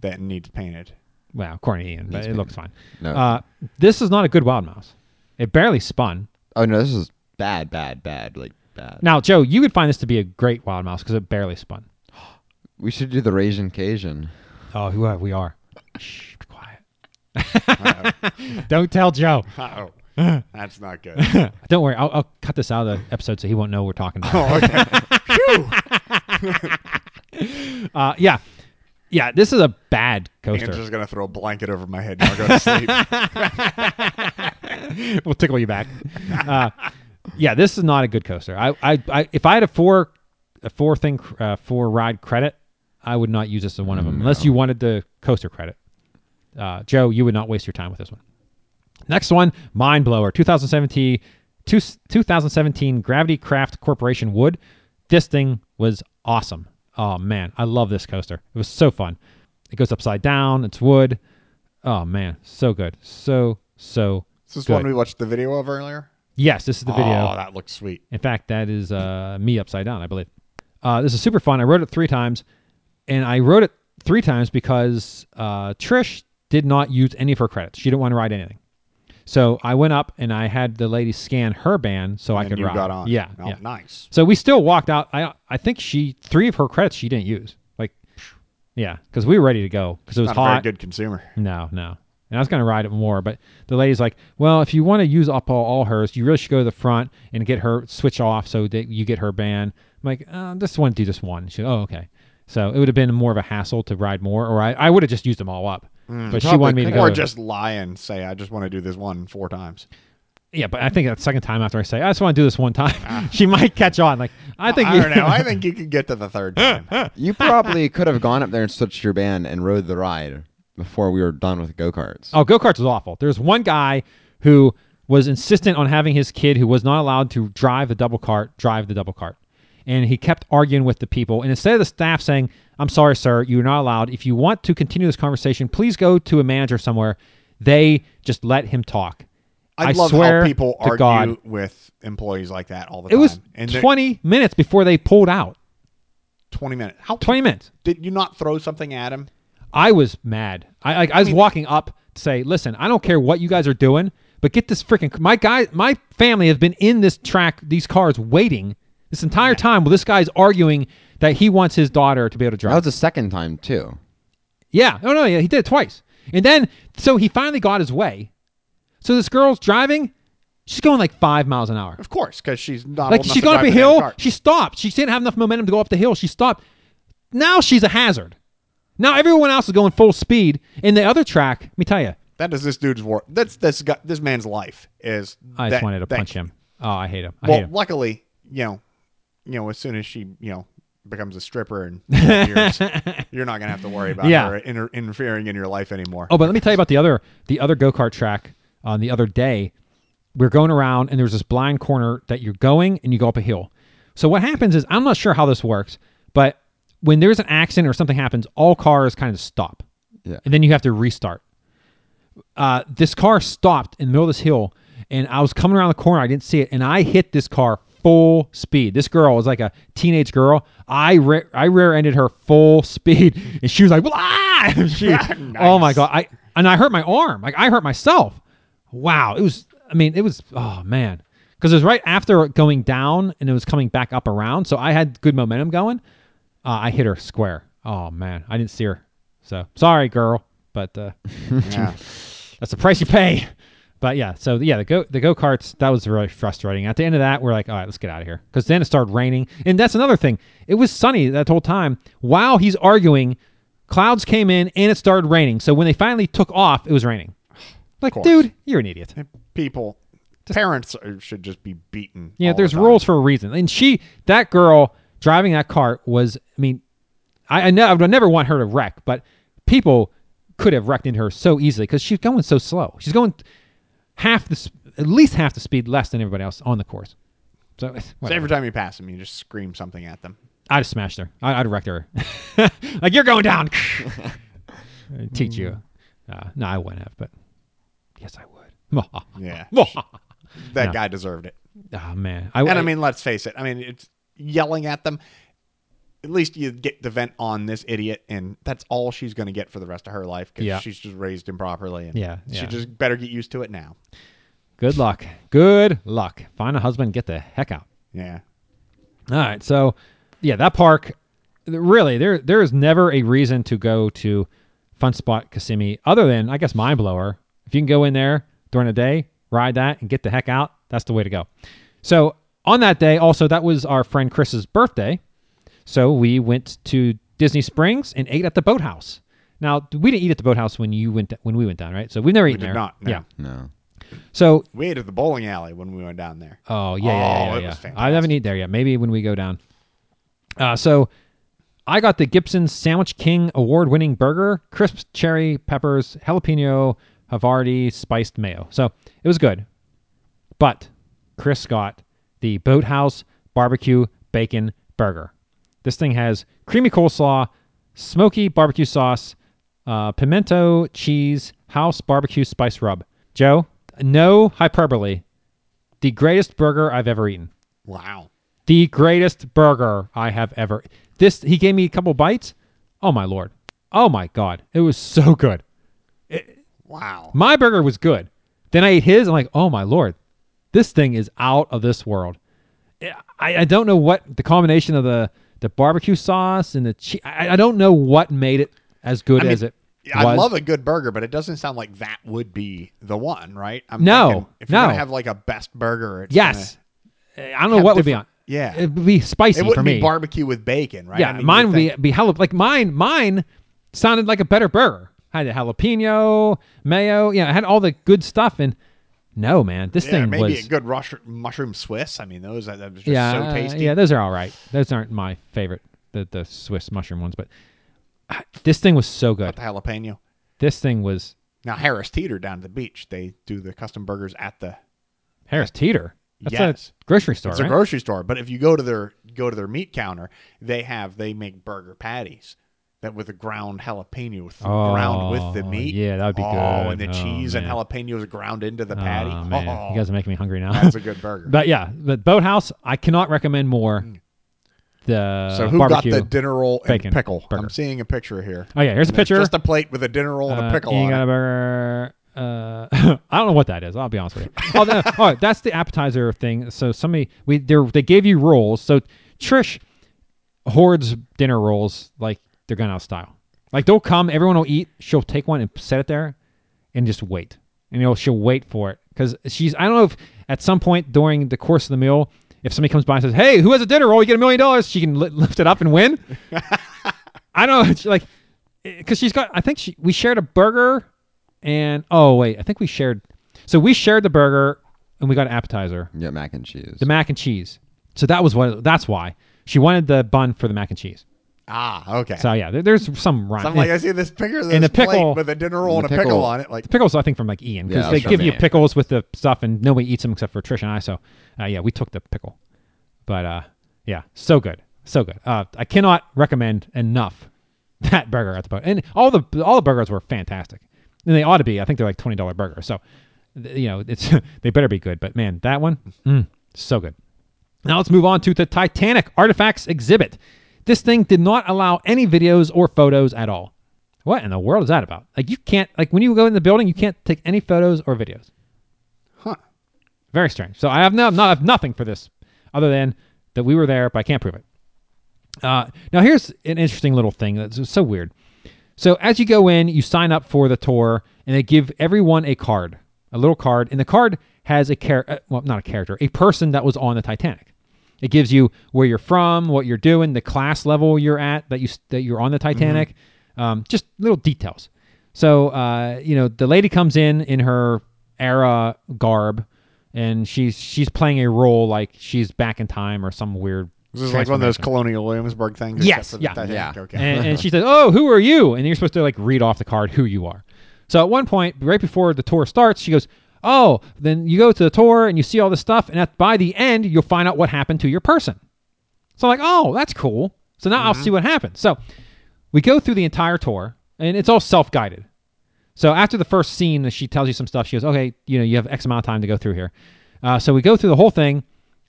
That needs painted. Well, according to Ian, but Needs it looks fine. No. Uh, this is not a good Wild Mouse. It barely spun. oh no, this is bad, bad, bad, like bad. Now, Joe, you would find this to be a great Wild Mouse because it barely spun. We should do the Raisin Cajun. Oh, who are we are? Shh, be quiet. Don't tell Joe. Uh-oh. That's not good. Don't worry. I'll, I'll cut this out of the episode so he won't know we're talking about. oh, okay. Uh, yeah, yeah. This is a bad coaster. I'm just gonna throw a blanket over my head and I'll go to sleep. we'll tickle you back. Uh, yeah, this is not a good coaster. I, I, I if I had a four, a four thing, uh, four ride credit, I would not use this as one of them unless you wanted the coaster credit. Uh, Joe, you would not waste your time with this one. Next one, Mind Blower, 2017, two, 2017 Gravitykraft Corporation Wood. This thing was awesome. Oh man, I love this coaster. It was so fun. It goes upside down. It's wood. Oh man, so good. So so. This is this good. one we watched the video of earlier? Yes, this is the video. Oh, that looks sweet. In fact, that is uh, me upside down, I believe. Uh, this is super fun. I wrote it three times, and I wrote it three times because uh, Trish did not use any of her credits. She didn't want to write anything. So I went up and I had the lady scan her band so I and could you ride. got on. Yeah, Oh, yeah. nice. So we still walked out. I I think she three of her credits she didn't use. Like, yeah, because we were ready to go because it was Not hot. good consumer. No, no. And I was going to ride it more, but the lady's like, well, if you want to use up all, all hers, you really should go to the front and get her switch off so that you get her band. I'm like, uh, just want to do this one. She, oh, okay. So it would have been more of a hassle to ride more, or I, I would have just used them all up. Mm. but she wanted me to go. Or just lie and say, I just want to do this one four times. yeah, but I think that second time after I say, I just want to do this one time, ah. she might catch on. Like, I think I you don't know. I think you could get to the third time. You probably could have gone up there and switched your band and rode the ride before we were done with go karts. Oh, go karts was awful. There's one guy who was insistent on having his kid who was not allowed to drive the double cart drive the double cart. And he kept arguing with the people. And instead of the staff saying, I'm sorry, sir, you're not allowed. If you want to continue this conversation, please go to a manager somewhere. They just let him talk. I, I love swear how people argue God. with employees like that all the It time. was and 20 minutes before they pulled out. 20 minutes. How 20 minutes. did you not throw something at him? I was mad. I I, I was walking up to say, "Listen, I don't care what you guys are doing, but get this freaking my guy, my family has been in this track, these cars waiting this entire time well, this guy's arguing that he wants his daughter to be able to drive. That was the second time too. yeah, Oh no, yeah, he did it twice, and then so he finally got his way. So this girl's driving. She's going like five miles an hour. Of course, because she's not Like old she's going up a hill. She stopped. She didn't have enough momentum to go up the hill. She stopped. Now she's a hazard. Now everyone else is going full speed. In the other track, let me tell you, That is this dude's war. That's this guy, this man's life is. I just that- wanted to that- punch him. Oh, I hate him. I Well, hate him. luckily, you know, you know, as soon as she, you know, becomes a stripper and years, you're not gonna have to worry about Yeah. her inter- interfering in your life anymore. Oh, but let me tell you about the other the other go kart track on the other day. We're going around and there's this blind corner that you're going and you go up a hill. So what happens is I'm not sure how this works, but when there's an accident or something happens, all cars kind of stop. Yeah. And then you have to restart. Uh, this car stopped in the middle of this hill, and I was coming around the corner. I didn't see it, and I hit this car full speed. This girl was like a teenage girl. I re- I rear ended her full speed, and she was like, "Ah!" she, Oh my god! I and I hurt my arm. Like I hurt myself. Wow! It was. I mean, it was. Oh man! Because it was right after going down, and it was coming back up around. So I had good momentum going. Uh, I hit her square. Oh man! I didn't see her. So sorry, girl. But uh, yeah. that's the price you pay. But yeah, so yeah, the go the go karts that was really frustrating. At the end of that, we're like, all right, let's get out of here because then it started raining, and that's another thing. It was sunny that whole time. While he's arguing, clouds came in and it started raining. So when they finally took off, it was raining. Like, dude, you're an idiot. People, parents are, should just be beaten. Yeah, all the there's rules for a reason. And she, that girl driving that cart was, I mean, I, I, ne- I would never want her to wreck, but people could have wrecked into her so easily because she's going so slow. She's going half the, at least half the speed less than everybody else on the course. So, So every time you pass them, you just scream something at them. I'd have smashed her. I, I'd have wrecked her. like, you're going down. Teach you. Uh, no, I wouldn't have, but yes, I would. Yeah, that No. guy deserved it. Oh man. I, And I mean, let's face it. I mean, it's yelling at them. At least you get the vent on this idiot, and that's all she's going to get for the rest of her life because Yeah. she's just raised improperly. And Yeah, she yeah. just better get used to it now. good luck. Good luck. Find a husband, get the heck out. Yeah, All right. So, yeah, that park, really there there is never a reason to go to Fun Spot Kissimmee other than I guess Mine Blower. If you can go in there during the day, ride that, and get the heck out, that's the way to go. So on that day, also that was our friend Chris's birthday. So we went to Disney Springs and ate at the boathouse. Now we didn't eat at the boathouse when you went when we went down, right? So we've never eaten did there. not, no. Yeah. No. So We ate at the bowling alley when we went down there. Oh yeah, yeah, Oh, yeah, it yeah. was I haven't eaten there yet. Maybe when we go down. Uh, so I got the Gibson Sandwich King award-winning burger, crisp cherry peppers, jalapeno, Havarti spiced mayo. So it was good. But Chris got the Boathouse barbecue bacon burger. This thing has creamy coleslaw, smoky barbecue sauce, uh, pimento cheese, house barbecue spice rub. Joe, no hyperbole. The greatest burger I've ever eaten. Wow. The greatest burger I have ever. This he gave me a couple bites. Oh my lord. Oh my god. It was so good. Wow. My burger was good. Then I ate his. I'm like, oh my lord, this thing is out of this world. I, I don't know what the combination of the the barbecue sauce and the cheese. I, I don't know what made it as good I mean, as it I was. love a good burger, but it doesn't sound like that would be the one, right? I'm No, if you're no. gonna have like a best burger, it's Yes. I don't know what would be on. yeah. it would be spicy it for wouldn't me. be barbecue with bacon, right? Yeah, I mean, mine would be be hella like mine. Mine sounded like a better burger. I Had the jalapeno, mayo. Yeah, it had all the good stuff. And no, man, this yeah, thing maybe was a good rush, mushroom Swiss. I mean, those that was just yeah, so uh, tasty. yeah. Those are all right. Those aren't my favorite, the the Swiss mushroom ones, but uh, this thing was so good. the jalapeno. This thing was Now Harris Teeter down at the beach, they do the custom burgers at the Harris Teeter. That's Yes. a grocery store, it's right? a grocery store. But if you go to their go to their meat counter, they have they make burger patties that with a ground jalapeno with ground with the Oh, meat. yeah, that would be oh, good. and the Oh, cheese and jalapenos ground into the patty. Oh, man. Oh, You guys are making me hungry now. that's a good burger. but yeah, the Boathouse, I cannot recommend more. The so who got the dinner roll and bacon pickle? burger. I'm seeing a picture here. Oh yeah, here's a And it's picture. Just a plate with a dinner roll and a Uh, pickle you on got it. a burger. Uh, I don't know what that is. I'll be honest with you. oh, that, oh, that's the appetizer thing. So somebody we they gave you rolls. So Trish hoards dinner rolls like they're going out of style. Like they'll come, everyone will eat. She'll take one and set it there, and just wait. And you know she'll wait for it because she's. I don't know if at some point during the course of the meal, if somebody comes by and says, "Hey, who has a dinner roll? You get a million dollars." She can li- lift it up and win. I don't know. She, like eh, because she's got. I think she we shared a burger, and oh wait, I think we shared. So we shared the burger, and we got an appetizer, Yeah, mac and cheese. the mac and cheese. So that was what. That's why she wanted the bun for the mac and cheese. Ah, okay. So yeah, there, there's some rhyme. So I'm like, I see this picture of this And the plate pickle- with a dinner roll and, and a pickle pickle- on it. Like, the pickles, I think from like Ian, because Yeah, they give you pickles with the stuff, and nobody eats them except for Trish and I. So uh, yeah, we took the pickle. But uh, yeah, so good, so good. Uh, I cannot recommend enough that burger at the boat, and all the all the burgers were fantastic, and they ought to be. I think they're like twenty dollar burgers, so you know it's they better be good. But man, that one, mm, so good. Now let's move on to the Titanic Artifacts exhibit. This thing did not allow any videos or photos at all. What in the world is that about? Like you can't like when you go in the building, you can't take any photos or videos. huh? Very strange. So I have no, not I have nothing for this other than that we were there, but I can't prove it. Uh, now here's an interesting little thing that's so weird. So as you go in, you sign up for the tour, and they give everyone a card, a little card, and the card has a char- uh, well, not a character, a person that was on the Titanic. It gives you where you're from, what you're doing, the class level you're at that you that you're on the Titanic, um, just little details. So uh, you know the lady comes in in her era garb, and she's she's playing a role like she's back in time or some weird. This is like one of those. Colonial Williamsburg things. Yes, except the yeah. Yeah. Okay. and, and she says, "Oh, who are you?" And you're supposed to like read off the card who you are. So at one point, right before the tour starts, she goes, "Oh, then you go to the tour and you see all this stuff, and at, by the end, you'll find out what happened to your person." So I'm like, "Oh, that's cool." So now I'll see what happens. So we go through the entire tour, and it's all self-guided. So after the first scene, she tells you some stuff. She goes, "Okay, you know, you have X amount of time to go through here." Uh, so we go through the whole thing.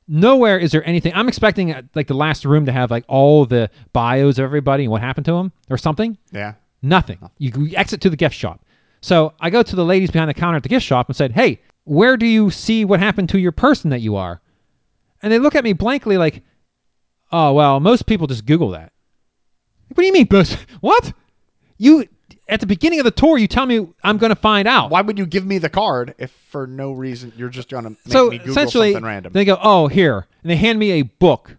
Nowhere is there anything. I'm expecting uh, like the last room to have like all the bios of everybody and what happened to them or something. yeah. Nothing. You, you exit to the gift shop. So I go to the ladies behind the counter at the gift shop and said, "Hey, where do you see what happened to your person that you are?" And they look at me blankly like, "Oh well, most people just Google that." What do you mean, most? What? You at the beginning of the tour, you tell me I'm going to find out. Why would you give me the card if for no reason you're just gonna make so me Google essentially, something random? they go, "Oh, here," and they hand me a book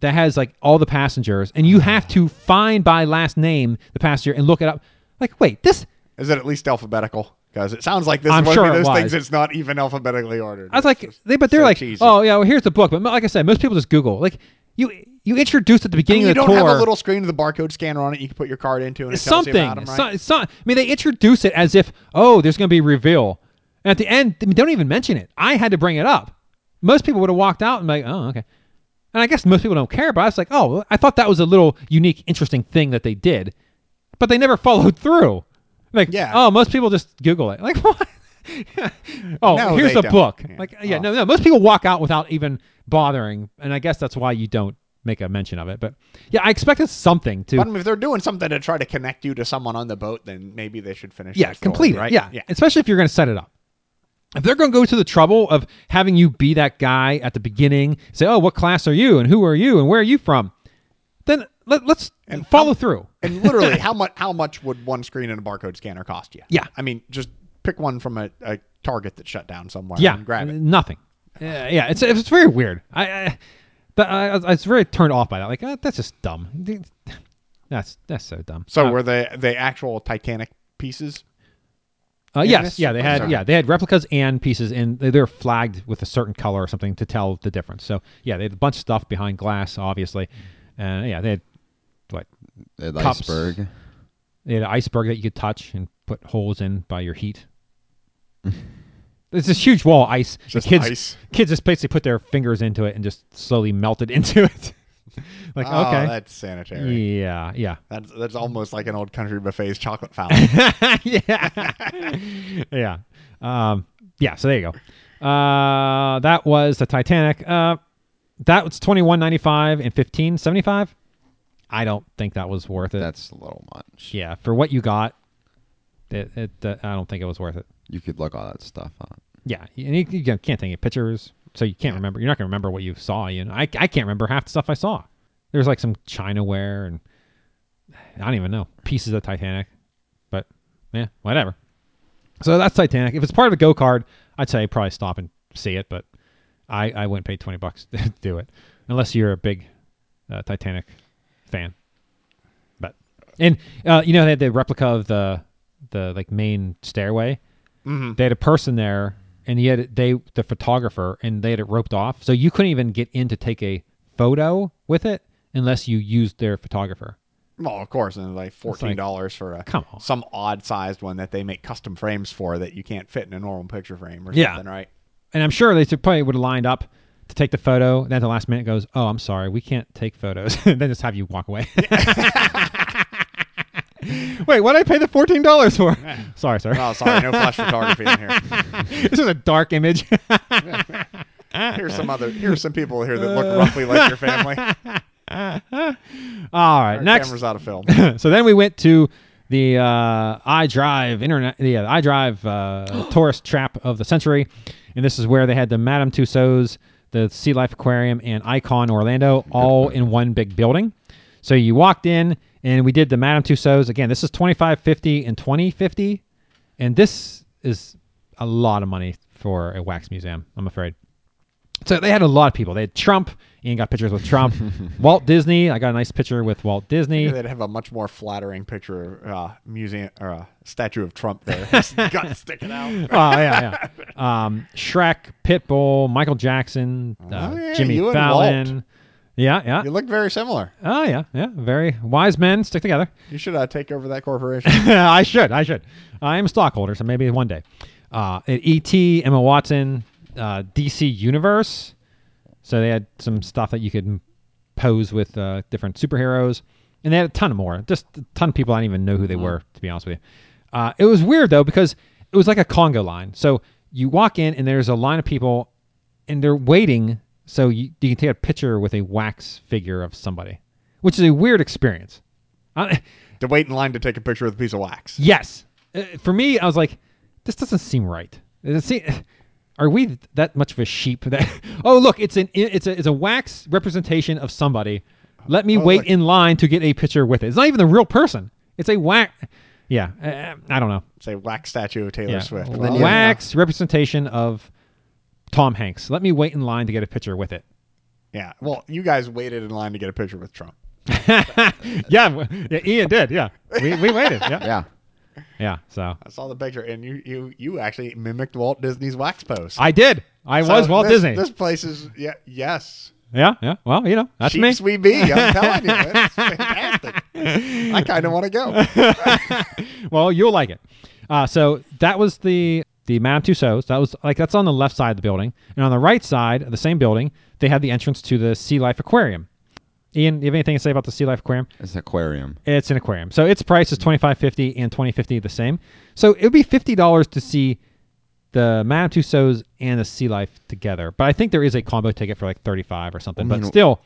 that has like all the passengers, and you ah. have to find by last name the passenger and look it up. Like, wait, this. Is it at least alphabetical? Because it sounds like this I'm is one sure of those things that's not even alphabetically ordered. I was like, they, but they're so like, cheesy. "Oh yeah, well here's the book." But like I said, most people just Google. Like you, you introduced at the I beginning mean, you of the don't have a little screen with a barcode scanner on it. You can put your card into, and it tells something. you about 'em, So- right? it's not- I mean, they introduce it as if, oh, there's going to be a reveal. And at the end, they don't even mention it. I had to bring it up. Most people would have walked out and like, oh, okay. And I guess most people don't care, but I was like, oh, I thought that was a little unique, interesting thing that they did. But they never followed through. Like, Yeah. oh, most people just Google it. Like, what? oh, No, here's a don't. book. Yeah. Like, yeah, Oh. no, no. Most people walk out without even bothering. And I guess that's why you don't make a mention of it. But yeah, I expected something to. But I mean, if they're doing something to try to connect you to someone on the boat, then maybe they should finish. Yeah, complete right? Yeah. yeah. Especially if you're going to set it up. If they're going to go to the trouble of having you be that guy at the beginning, say, "Oh, what class are you, and who are you, and where are you from?" Let, let's And follow how- through. And literally, how much how much would one screen and a barcode scanner cost you? Yeah. I mean, just pick one from a, a Target that shut down somewhere. Yeah, and grab it. Nothing. Yeah, yeah. It's it's very weird. I, I, but I, I was very turned off by that. Like, uh, that's just dumb. That's that's so dumb. So Uh, were they the actual Titanic pieces? Uh, yes, this? yeah, they had yeah they had replicas and pieces, and they, they're flagged with a certain color or something to tell the difference. So yeah, they had a bunch of stuff behind glass, obviously, and yeah, they had what The Cups. iceberg. they had an iceberg that you could touch and put holes in by your heat. It's this huge wall of ice. and Just kids, ice. kids just basically put their fingers into it and just slowly melted into it. like Oh, okay, that's sanitary. yeah, yeah. That's that's almost like an old country buffet's chocolate fountain. yeah, yeah, um, yeah. So there you go. Uh, that was the Titanic. Uh, that was twenty one ninety five and fifteen seventy five. I don't think that was worth it. That's a little much. yeah, for what you got, it, it uh, I don't think it was worth it. You could look all that stuff up. Yeah, and you, you can't take any pictures, so you can't remember. You're not gonna remember what you saw. You know, I I can't remember half the stuff I saw. There's like some Chinaware and I don't even know pieces of Titanic, but yeah, whatever. So that's Titanic. If it's part of a go card, I'd say probably stop and see it, but I I wouldn't pay twenty bucks to do it unless you're a big uh, Titanic fan. But and uh, you know they had the replica of the the like main stairway Mhm. they had a person there and he had they the photographer and they had it roped off so you couldn't even get in to take a photo with it unless you used their photographer Well, of course, and like fourteen dollars for a Come on. some odd sized one that they make custom frames for that you can't fit in a normal picture frame or Yeah. something, right? and i'm sure they probably would have lined up to take the photo then at the last minute goes oh i'm sorry we can't take photos then just have you walk away wait what did i pay the $14 for sorry sir Oh, sorry, no flash photography in here. this is a dark image Here's some other. Here's some people here that look roughly like your family. all right Our next camera's out of film. so then we went to the uh, iDrive internet, the uh, iDrive uh, tourist trap of the century, and this is where they had the Madame Tussauds, the Sea Life Aquarium, and Icon Orlando all in one big building. So you walked in, and we did the Madame Tussauds again. This is twenty five fifty and twenty fifty, and this is a lot of money for a wax museum. I'm afraid. So they had a lot of people. They had Trump. Ian got pictures with Trump. Walt Disney. I got a nice picture with Walt Disney. They'd have a much more flattering picture, uh, museum or a statue of Trump there, His gut sticking out. oh yeah, yeah. Um, Shrek, Pitbull, Michael Jackson, uh, Oh, yeah, Jimmy you and Fallon. Walt. Yeah, yeah. You look very similar. Oh yeah, yeah. Very wise men stick together. You should uh, take over that corporation. I should, I should. I am a stockholder, so maybe one day. Uh, at ET, Emma Watson, uh, DC Universe. So they had some stuff that you could pose with uh, different superheroes, and they had a ton more. Just a ton of people I didn't even know who they were, to be honest with you. Uh, it was weird though because it was like a Congo line. So you walk in and there's a line of people, and they're waiting so you, you can take a picture with a wax figure of somebody, which is a weird experience. I, to wait in line to take a picture with a piece of wax. Yes. Uh, for me, I was like, this doesn't seem right. It seem, are we that much of a sheep that? Oh, look, it's an it's a it's a wax representation of somebody. Let me Oh, wait look. in line to get a picture with it. It's not even the real person. It's a wax. Yeah, uh, I don't know. it's a wax statue of Taylor Yeah, Swift. Well, Well, then you- wax representation of Tom Hanks. Let me wait in line to get a picture with it. yeah. Well, you guys waited in line to get a picture with Trump. yeah, yeah, Ian did. Yeah, we, we waited. Yeah, Yeah. Yeah. So I saw the picture, and you you you actually mimicked Walt Disney's wax pose. I did. I So was Walt this- Disney. This place is yeah yes. yeah, yeah. Well, you know, that's me. Cheeks we be. I'm telling you, it's fantastic. I kind of want to go. well, you'll like it. Uh, so that was the the Madame Tussauds. That was like that's on the left side of the building, and on the right side of the same building, they had the entrance to the Sea Life Aquarium. Ian, you have anything to say about the Sea Life Aquarium? It's an aquarium. It's an aquarium, so its price is twenty five fifty and twenty fifty the same. So it would be fifty dollars to see the Madame Tussauds and the Sea Life together. But I think there is a combo ticket for like thirty five or something. I mean, but still,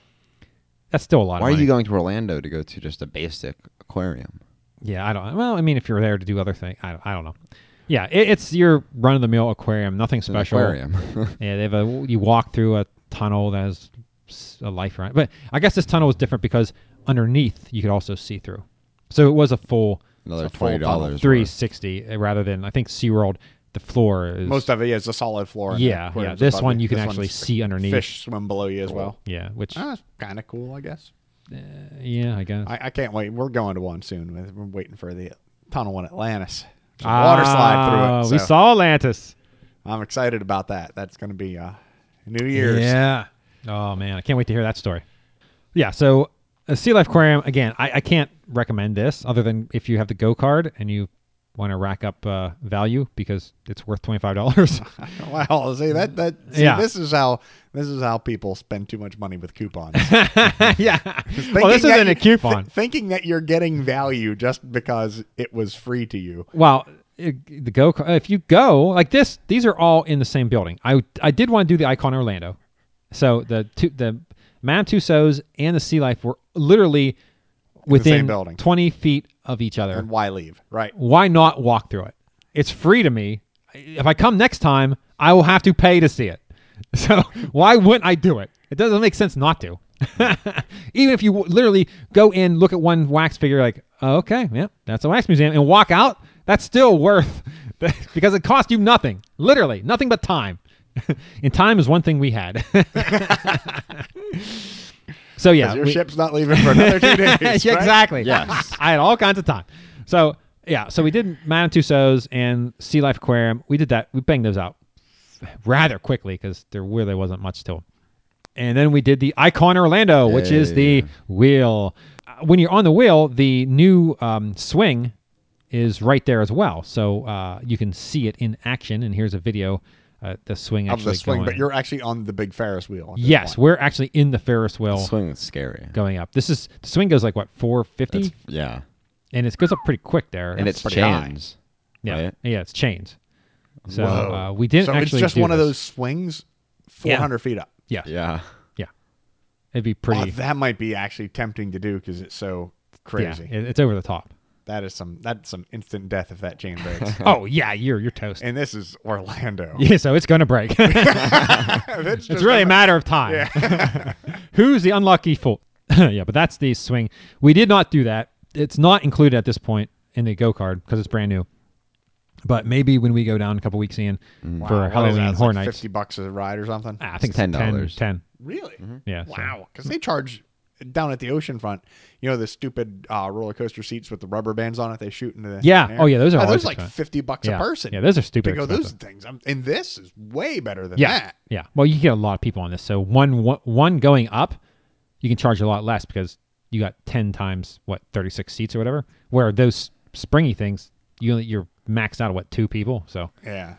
that's still a lot. Why of are you going to Orlando to go to just a basic aquarium? Yeah, I don't. Well, I mean, if you're there to do other things, I, I don't know. Yeah, it, it's your run of the mill aquarium, nothing It's an special. aquarium. Yeah, they have a. You walk through a tunnel that has s- a life around. But I guess this tunnel was different because underneath you could also see through. So it was a full Another It's a full twenty dollars. 360 uh, rather than I think SeaWorld the floor is Most of it is a solid floor. yeah yeah. This one you can actually see underneath. Fish swim below you as well. Yeah, which Ah, that's kind of cool, I guess. yeah I guess. I, I can't wait. We're going to one soon. We're waiting for the tunnel in Atlantis. There's a water slide through Ah, it. We saw Atlantis. I'm excited about that. That's going to be uh, New Year's. Yeah. Oh man, I can't wait to hear that story. Yeah. So a Sea Life Aquarium again. I, I can't recommend this other than if you have the Go card and you want to rack up uh, value because it's worth twenty five dollars. Wow. See that that see, Yeah. this is how this is how people spend too much money with coupons. yeah. Well, this isn't you- a coupon. th- thinking that you're getting value just because it was free to you. Well, it, the Go if you go like this, these are all in the same building. I I did want to do the Icon Orlando, so the two the Madame Tussauds and the Sea Life were literally within building. twenty feet of each other. And why leave? Right. why not walk through it? It's free to me. If I come next time, I will have to pay to see it. So why wouldn't I do it? It doesn't make sense not to. Even if you w- literally go in, look at one wax figure, like, oh, okay, yeah, that's a wax museum, and walk out, that's still worth because it cost you nothing. Literally, nothing but time. and time is one thing we had. so yeah, your we- ship's not leaving for another two days. Right? exactly. Yes. I had all kinds of time. So yeah, so we did Madame Tussauds and Sea Life Aquarium. We did that. We banged those out rather quickly because there really wasn't much to them. And then we did the Icon Orlando, which is the wheel. Uh, When you're on the wheel, the new um, swing is right there as well, so uh, you can see it in action. And here's a video. Uh, the swing Of actually the swing, going. but you're actually on the big Ferris wheel. yes, point. we're actually in the Ferris wheel The Swing is scary. going up. This is the swing goes like what 450 yeah, and it goes up pretty quick there. and That's it's pretty high. chains. yeah, right? yeah, it's chains. So Whoa. uh, we didn't So actually. it's just do one of those swings, 400 feet up. Yeah, Yeah, yeah. it'd be Oh, pretty. that might be actually tempting to do because it's so crazy. Yeah, it- it's over the top. That is some that's some instant death if that chain breaks. oh yeah, you're you're toast. and this is Orlando. yeah, so it's gonna break. it's it's really a matter of time. Who's the unlucky fool? yeah, but that's the swing. We did not do that. It's not included at this point in the go card because it's brand new. But maybe when we go down a couple weeks in Wow, for what is Halloween that? Horror like Nights, fifty bucks a ride or something. ah, I think It's it's ten. $10. 10. Really? Yeah. Wow, because they charge down at the ocean front. You know the stupid uh, roller coaster seats with the rubber bands on it. They shoot into the Yeah. air? Oh, yeah, those are Oh, those like fifty bucks yeah. a person. Yeah, those are stupid. go those things. I'm, and this is way better than Yeah, that. yeah. Well, you get a lot of people on this. So one one one going up, you can charge a lot less because you got ten times what thirty six seats or whatever. Where those springy things, you only- you're maxed out at what two people. So Yeah.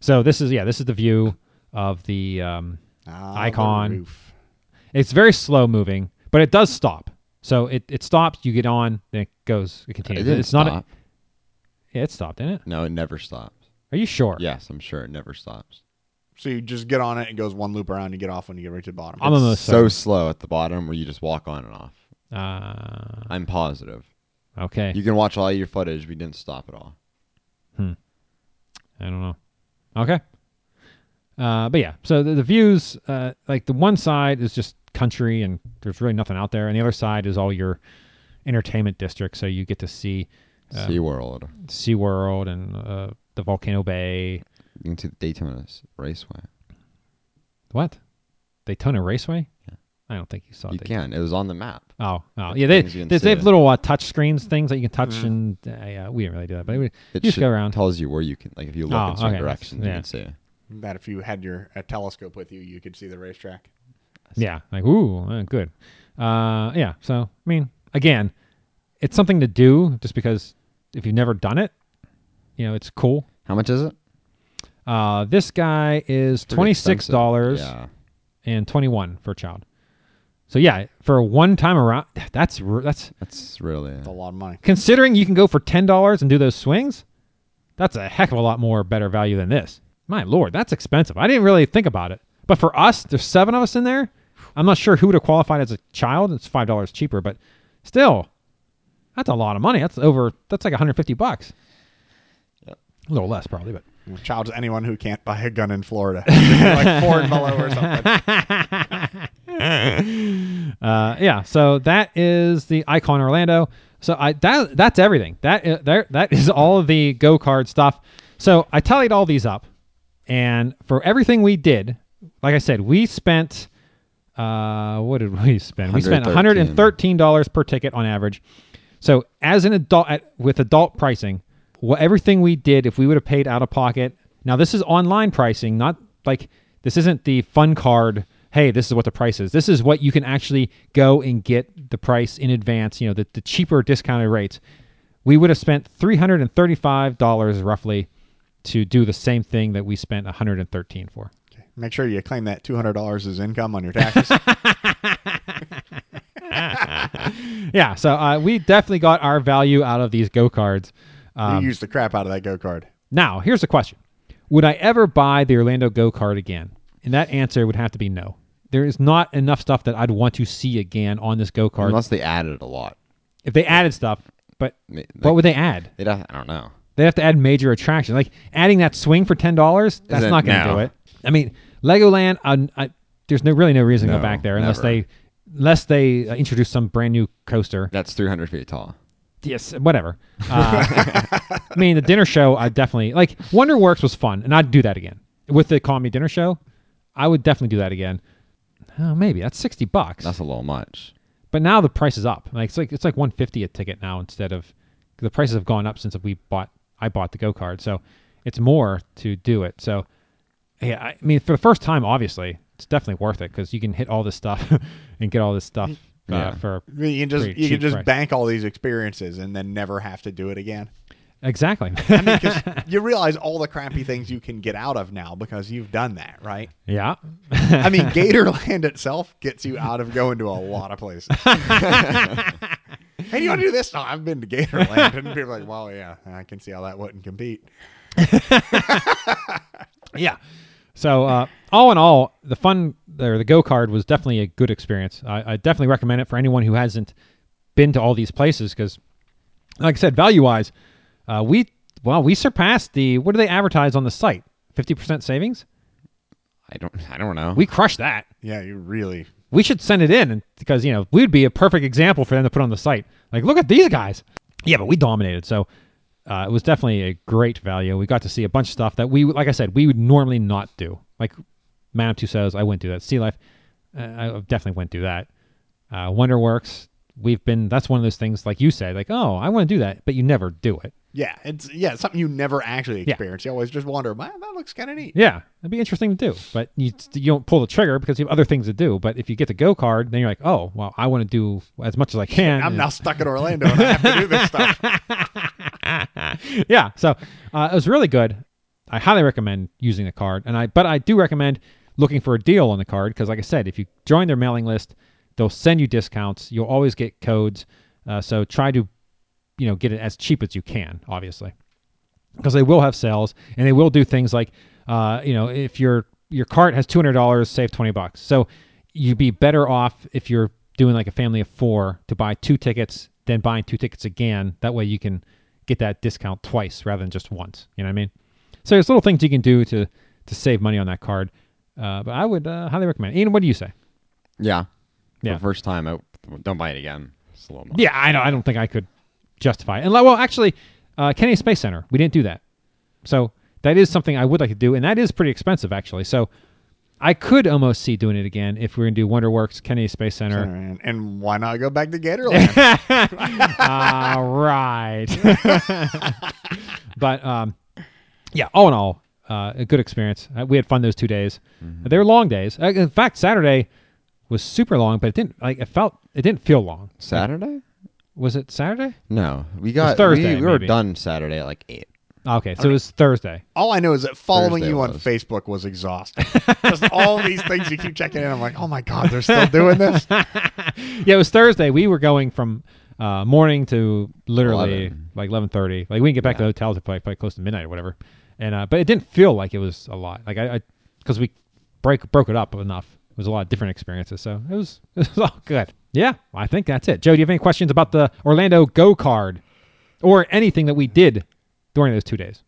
so this is yeah this is the view of the um, Ah, the Icon. roof. It's very slow moving, but it does stop. So it, it stops. You get on, then it goes. It it continues. didn't it's not. A, yeah, it stopped, didn't it? no, it never stops. Are you sure? Yes, I'm sure it never stops. So you just get on it and goes one loop around. and You get off when you get right to the bottom. I'm It's almost so certain. slow at the bottom where you just walk on and off. Uh, I'm positive. okay. You can watch all your footage. We didn't stop at all. I don't know. Okay. Uh, but yeah, so the, the views, uh, like the one side is just country and there's really nothing out there. And the other side is all your entertainment district. So you get to see uh, SeaWorld. SeaWorld and uh, the Volcano Bay. You can see the Daytona Raceway. What? Daytona Raceway? Yeah. I don't think you saw You Daytona. can. It was on the map. Oh, oh, yeah. They things you can they, they have see. little uh, touch screens, things that you can touch, Mhm. and uh, yeah, we didn't really do that, but we, It you just should- go around. tells you where you can, like, if you look Oh, in certain okay, directions, yeah. you can see. That if you had your a telescope with you, you could see the racetrack. Yeah, like ooh, uh, good. Uh, yeah. So I mean, again, it's something to do just because if you've never done it, you know, it's cool. How much is it? Uh, this guy is twenty six dollars expensive. and twenty one for a child. So yeah, for one time around, that's that's that's really. It's a lot of money. considering you can go for ten dollars and do those swings. That's a heck of a lot more better value than this. My lord, that's expensive. I didn't really think about it, but for us, there's seven of us in there. I'm not sure who would have qualified as a child. It's five dollars cheaper, but still, that's a lot of money. That's over. That's like 150 bucks. Yep. A little less probably, but Child's anyone who can't buy a gun in Florida, like four and below or something. uh, yeah. So that is the Icon Orlando. So I that that's everything. That is, there that is all of the go card stuff. So I tallied all these up, and for everything we did, like I said, we spent. Uh, what did we spend? We spent 113 dollars per ticket on average. So as an adult, at, with adult pricing, what everything we did, if we would have paid out of pocket. Now this is online pricing, not like this isn't the fun card. Hey, this is what the price is. This is what you can actually go and get the price in advance. You know, the, the cheaper discounted rates. We would have spent three hundred and thirty-five dollars roughly to do the same thing that we spent one hundred and thirteen for. Make sure you claim that two hundred dollars as income on your taxes. Yeah, so uh, we definitely got our value out of these go cards. Um, you use the crap out of that go card. Now, here's the question Would I ever buy the Orlando Go Card again? And that answer would have to be no. There is not enough stuff that I'd want to see again on this go card. Unless they added a lot. If they added stuff, but Ma- Like, what would they add? they'd have, I don't know. They have to add major attraction. Like adding that swing for ten dollars. That's not going to no. do it. I mean, Legoland. I, I, there's no really no reason to No, go back there unless never. they unless they uh, introduce some brand new coaster. That's 300 feet tall. Yes, whatever. Uh, I mean, the dinner show, I definitely like. WonderWorks was fun, and I'd do that again with the Call Me Dinner show. I would definitely do that again. Oh, maybe that's sixty bucks. That's a little much. but now the price is up. Like it's like it's like one fifty a ticket now instead of the prices have gone up since we bought. I bought the go card, so it's more to do it. So yeah, I mean, for the first time, obviously, it's definitely worth it because you can hit all this stuff and get all this stuff uh, Yeah. for I mean, you can just you can just price. bank all these experiences and then never have to do it again. exactly. I mean, because you realize all the crappy things you can get out of now because you've done that, right? yeah. I mean, Gatorland itself gets you out of going to a lot of places. hey, do you want to do this? No, I've been to Gatorland, and people are like, "Well, yeah, I can see how that wouldn't compete." yeah. So uh, all in all, the fun or the go card was definitely a good experience. I, I definitely recommend it for anyone who hasn't been to all these places because, like I said, value wise, uh, we well we surpassed the what do they advertise on the site? Fifty percent savings. I don't. I don't know. We crushed that. Yeah, you really. We should send it in and- because you know we'd be a perfect example for them to put on the site. Like, look at these guys. Yeah, but we dominated. So uh, it was definitely a great value. We got to see a bunch of stuff that we, like I said, we would normally not do. Like Madame Tussauds, I wouldn't do that. Sea Life, uh, I definitely wouldn't do that. Uh, WonderWorks, we've been. That's one of those things, like you said, like oh, I want to do that, but you never do it. Yeah, it's yeah, something you never actually experience. You always just wonder, man, that looks kind of neat. Yeah, it'd be interesting to do, but you you don't pull the trigger because you have other things to do. But if you get the go card, then you're like, oh, well, I want to do as much as I can. I'm and- now stuck in Orlando and I have to do this stuff. yeah, so uh, it was really good. I highly recommend using the card, and I but I do recommend looking for a deal on the card because, like I said, if you join their mailing list, they'll send you discounts. You'll always get codes, uh, so try to you know get it as cheap as you can, obviously, because they will have sales and they will do things like uh, you know if your your cart has two hundred dollars, save twenty bucks. So you'd be better off if you're doing like a family of four to buy two tickets than buying two tickets again. That way you can get that discount twice rather than just once. You know what I mean? So there's little things you can do to to save money on that card. Uh, but I would uh, highly recommend. it. Ian, what do you say? yeah. Yeah. The first time, I don't buy it again. It's a little much. Yeah, I know. I don't think I could justify. And like, well, actually, uh, Kennedy Space Center, we didn't do that. So that is something I would like to do, and that is pretty expensive actually. So I could almost see doing it again if we are gonna do WonderWorks, Kennedy Space Center. And, and why not go back to Gatorland? All right. but um, yeah, all in all, uh, a good experience. Uh, we had fun those two days. They were long days. Uh, in fact, Saturday was super long, but it didn't like it felt it didn't feel long. Saturday? Was it Saturday? No, we got Thursday, We, we were maybe. done Saturday at like eight. Okay, so it was Thursday. all I know is that following Thursday you on was. Facebook was exhausting. Just all these things you keep checking in. I'm like, oh my god, they're still doing this. Yeah, it was Thursday. We were going from uh, morning to literally 11. like eleven thirty. Like we didn't get back to the hotels until like, probably close to midnight or whatever. And uh, but it didn't feel like it was a lot. Like I because we break broke it up enough. It was a lot of different experiences. So it was it was all good. Yeah, I think that's it. Joe, do you have any questions about the Orlando Go Card or anything that we did during those two days?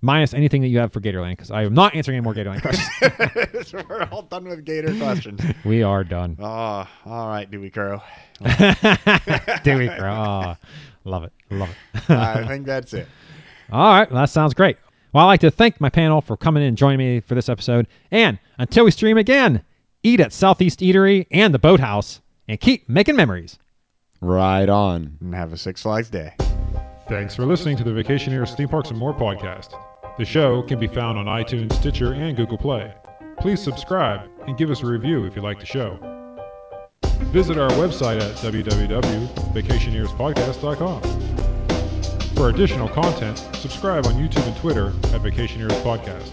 Minus anything that you have for Gatorland, because I am not answering any more Gatorland questions. We're all done with Gator questions. we are done. Oh, all right, Dewey Crow. Dewey Crow. Oh, ah, love it. Love it. I think that's it. All right, well, that sounds great. Well, I'd like to thank my panel for coming in and joining me for this episode. And until we stream again, eat at Southeast Eatery and the Boathouse and keep making memories. Right on. And have a Six Flags day. Thanks for listening to the Vacationeers Theme Parks and More podcast. The show can be found on iTunes, Stitcher, and Google Play. Please subscribe and give us a review if you like the show. Visit our website at www.vacationeerspodcast.com. For additional content, subscribe on YouTube and Twitter at Vacationeers Podcast.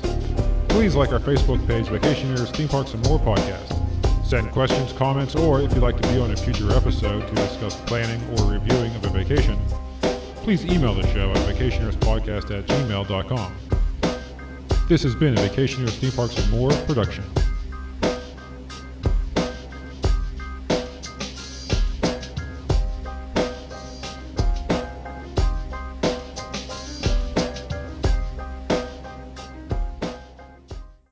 Please like our Facebook page, Vacationeers Theme Parks and More Podcast. Send questions, comments, or if you'd like to be on a future episode to discuss planning or reviewing of a vacation, please email the show at vacationeerspodcast at gmail.com. This has been a Vacationeers Theme Parks and More production.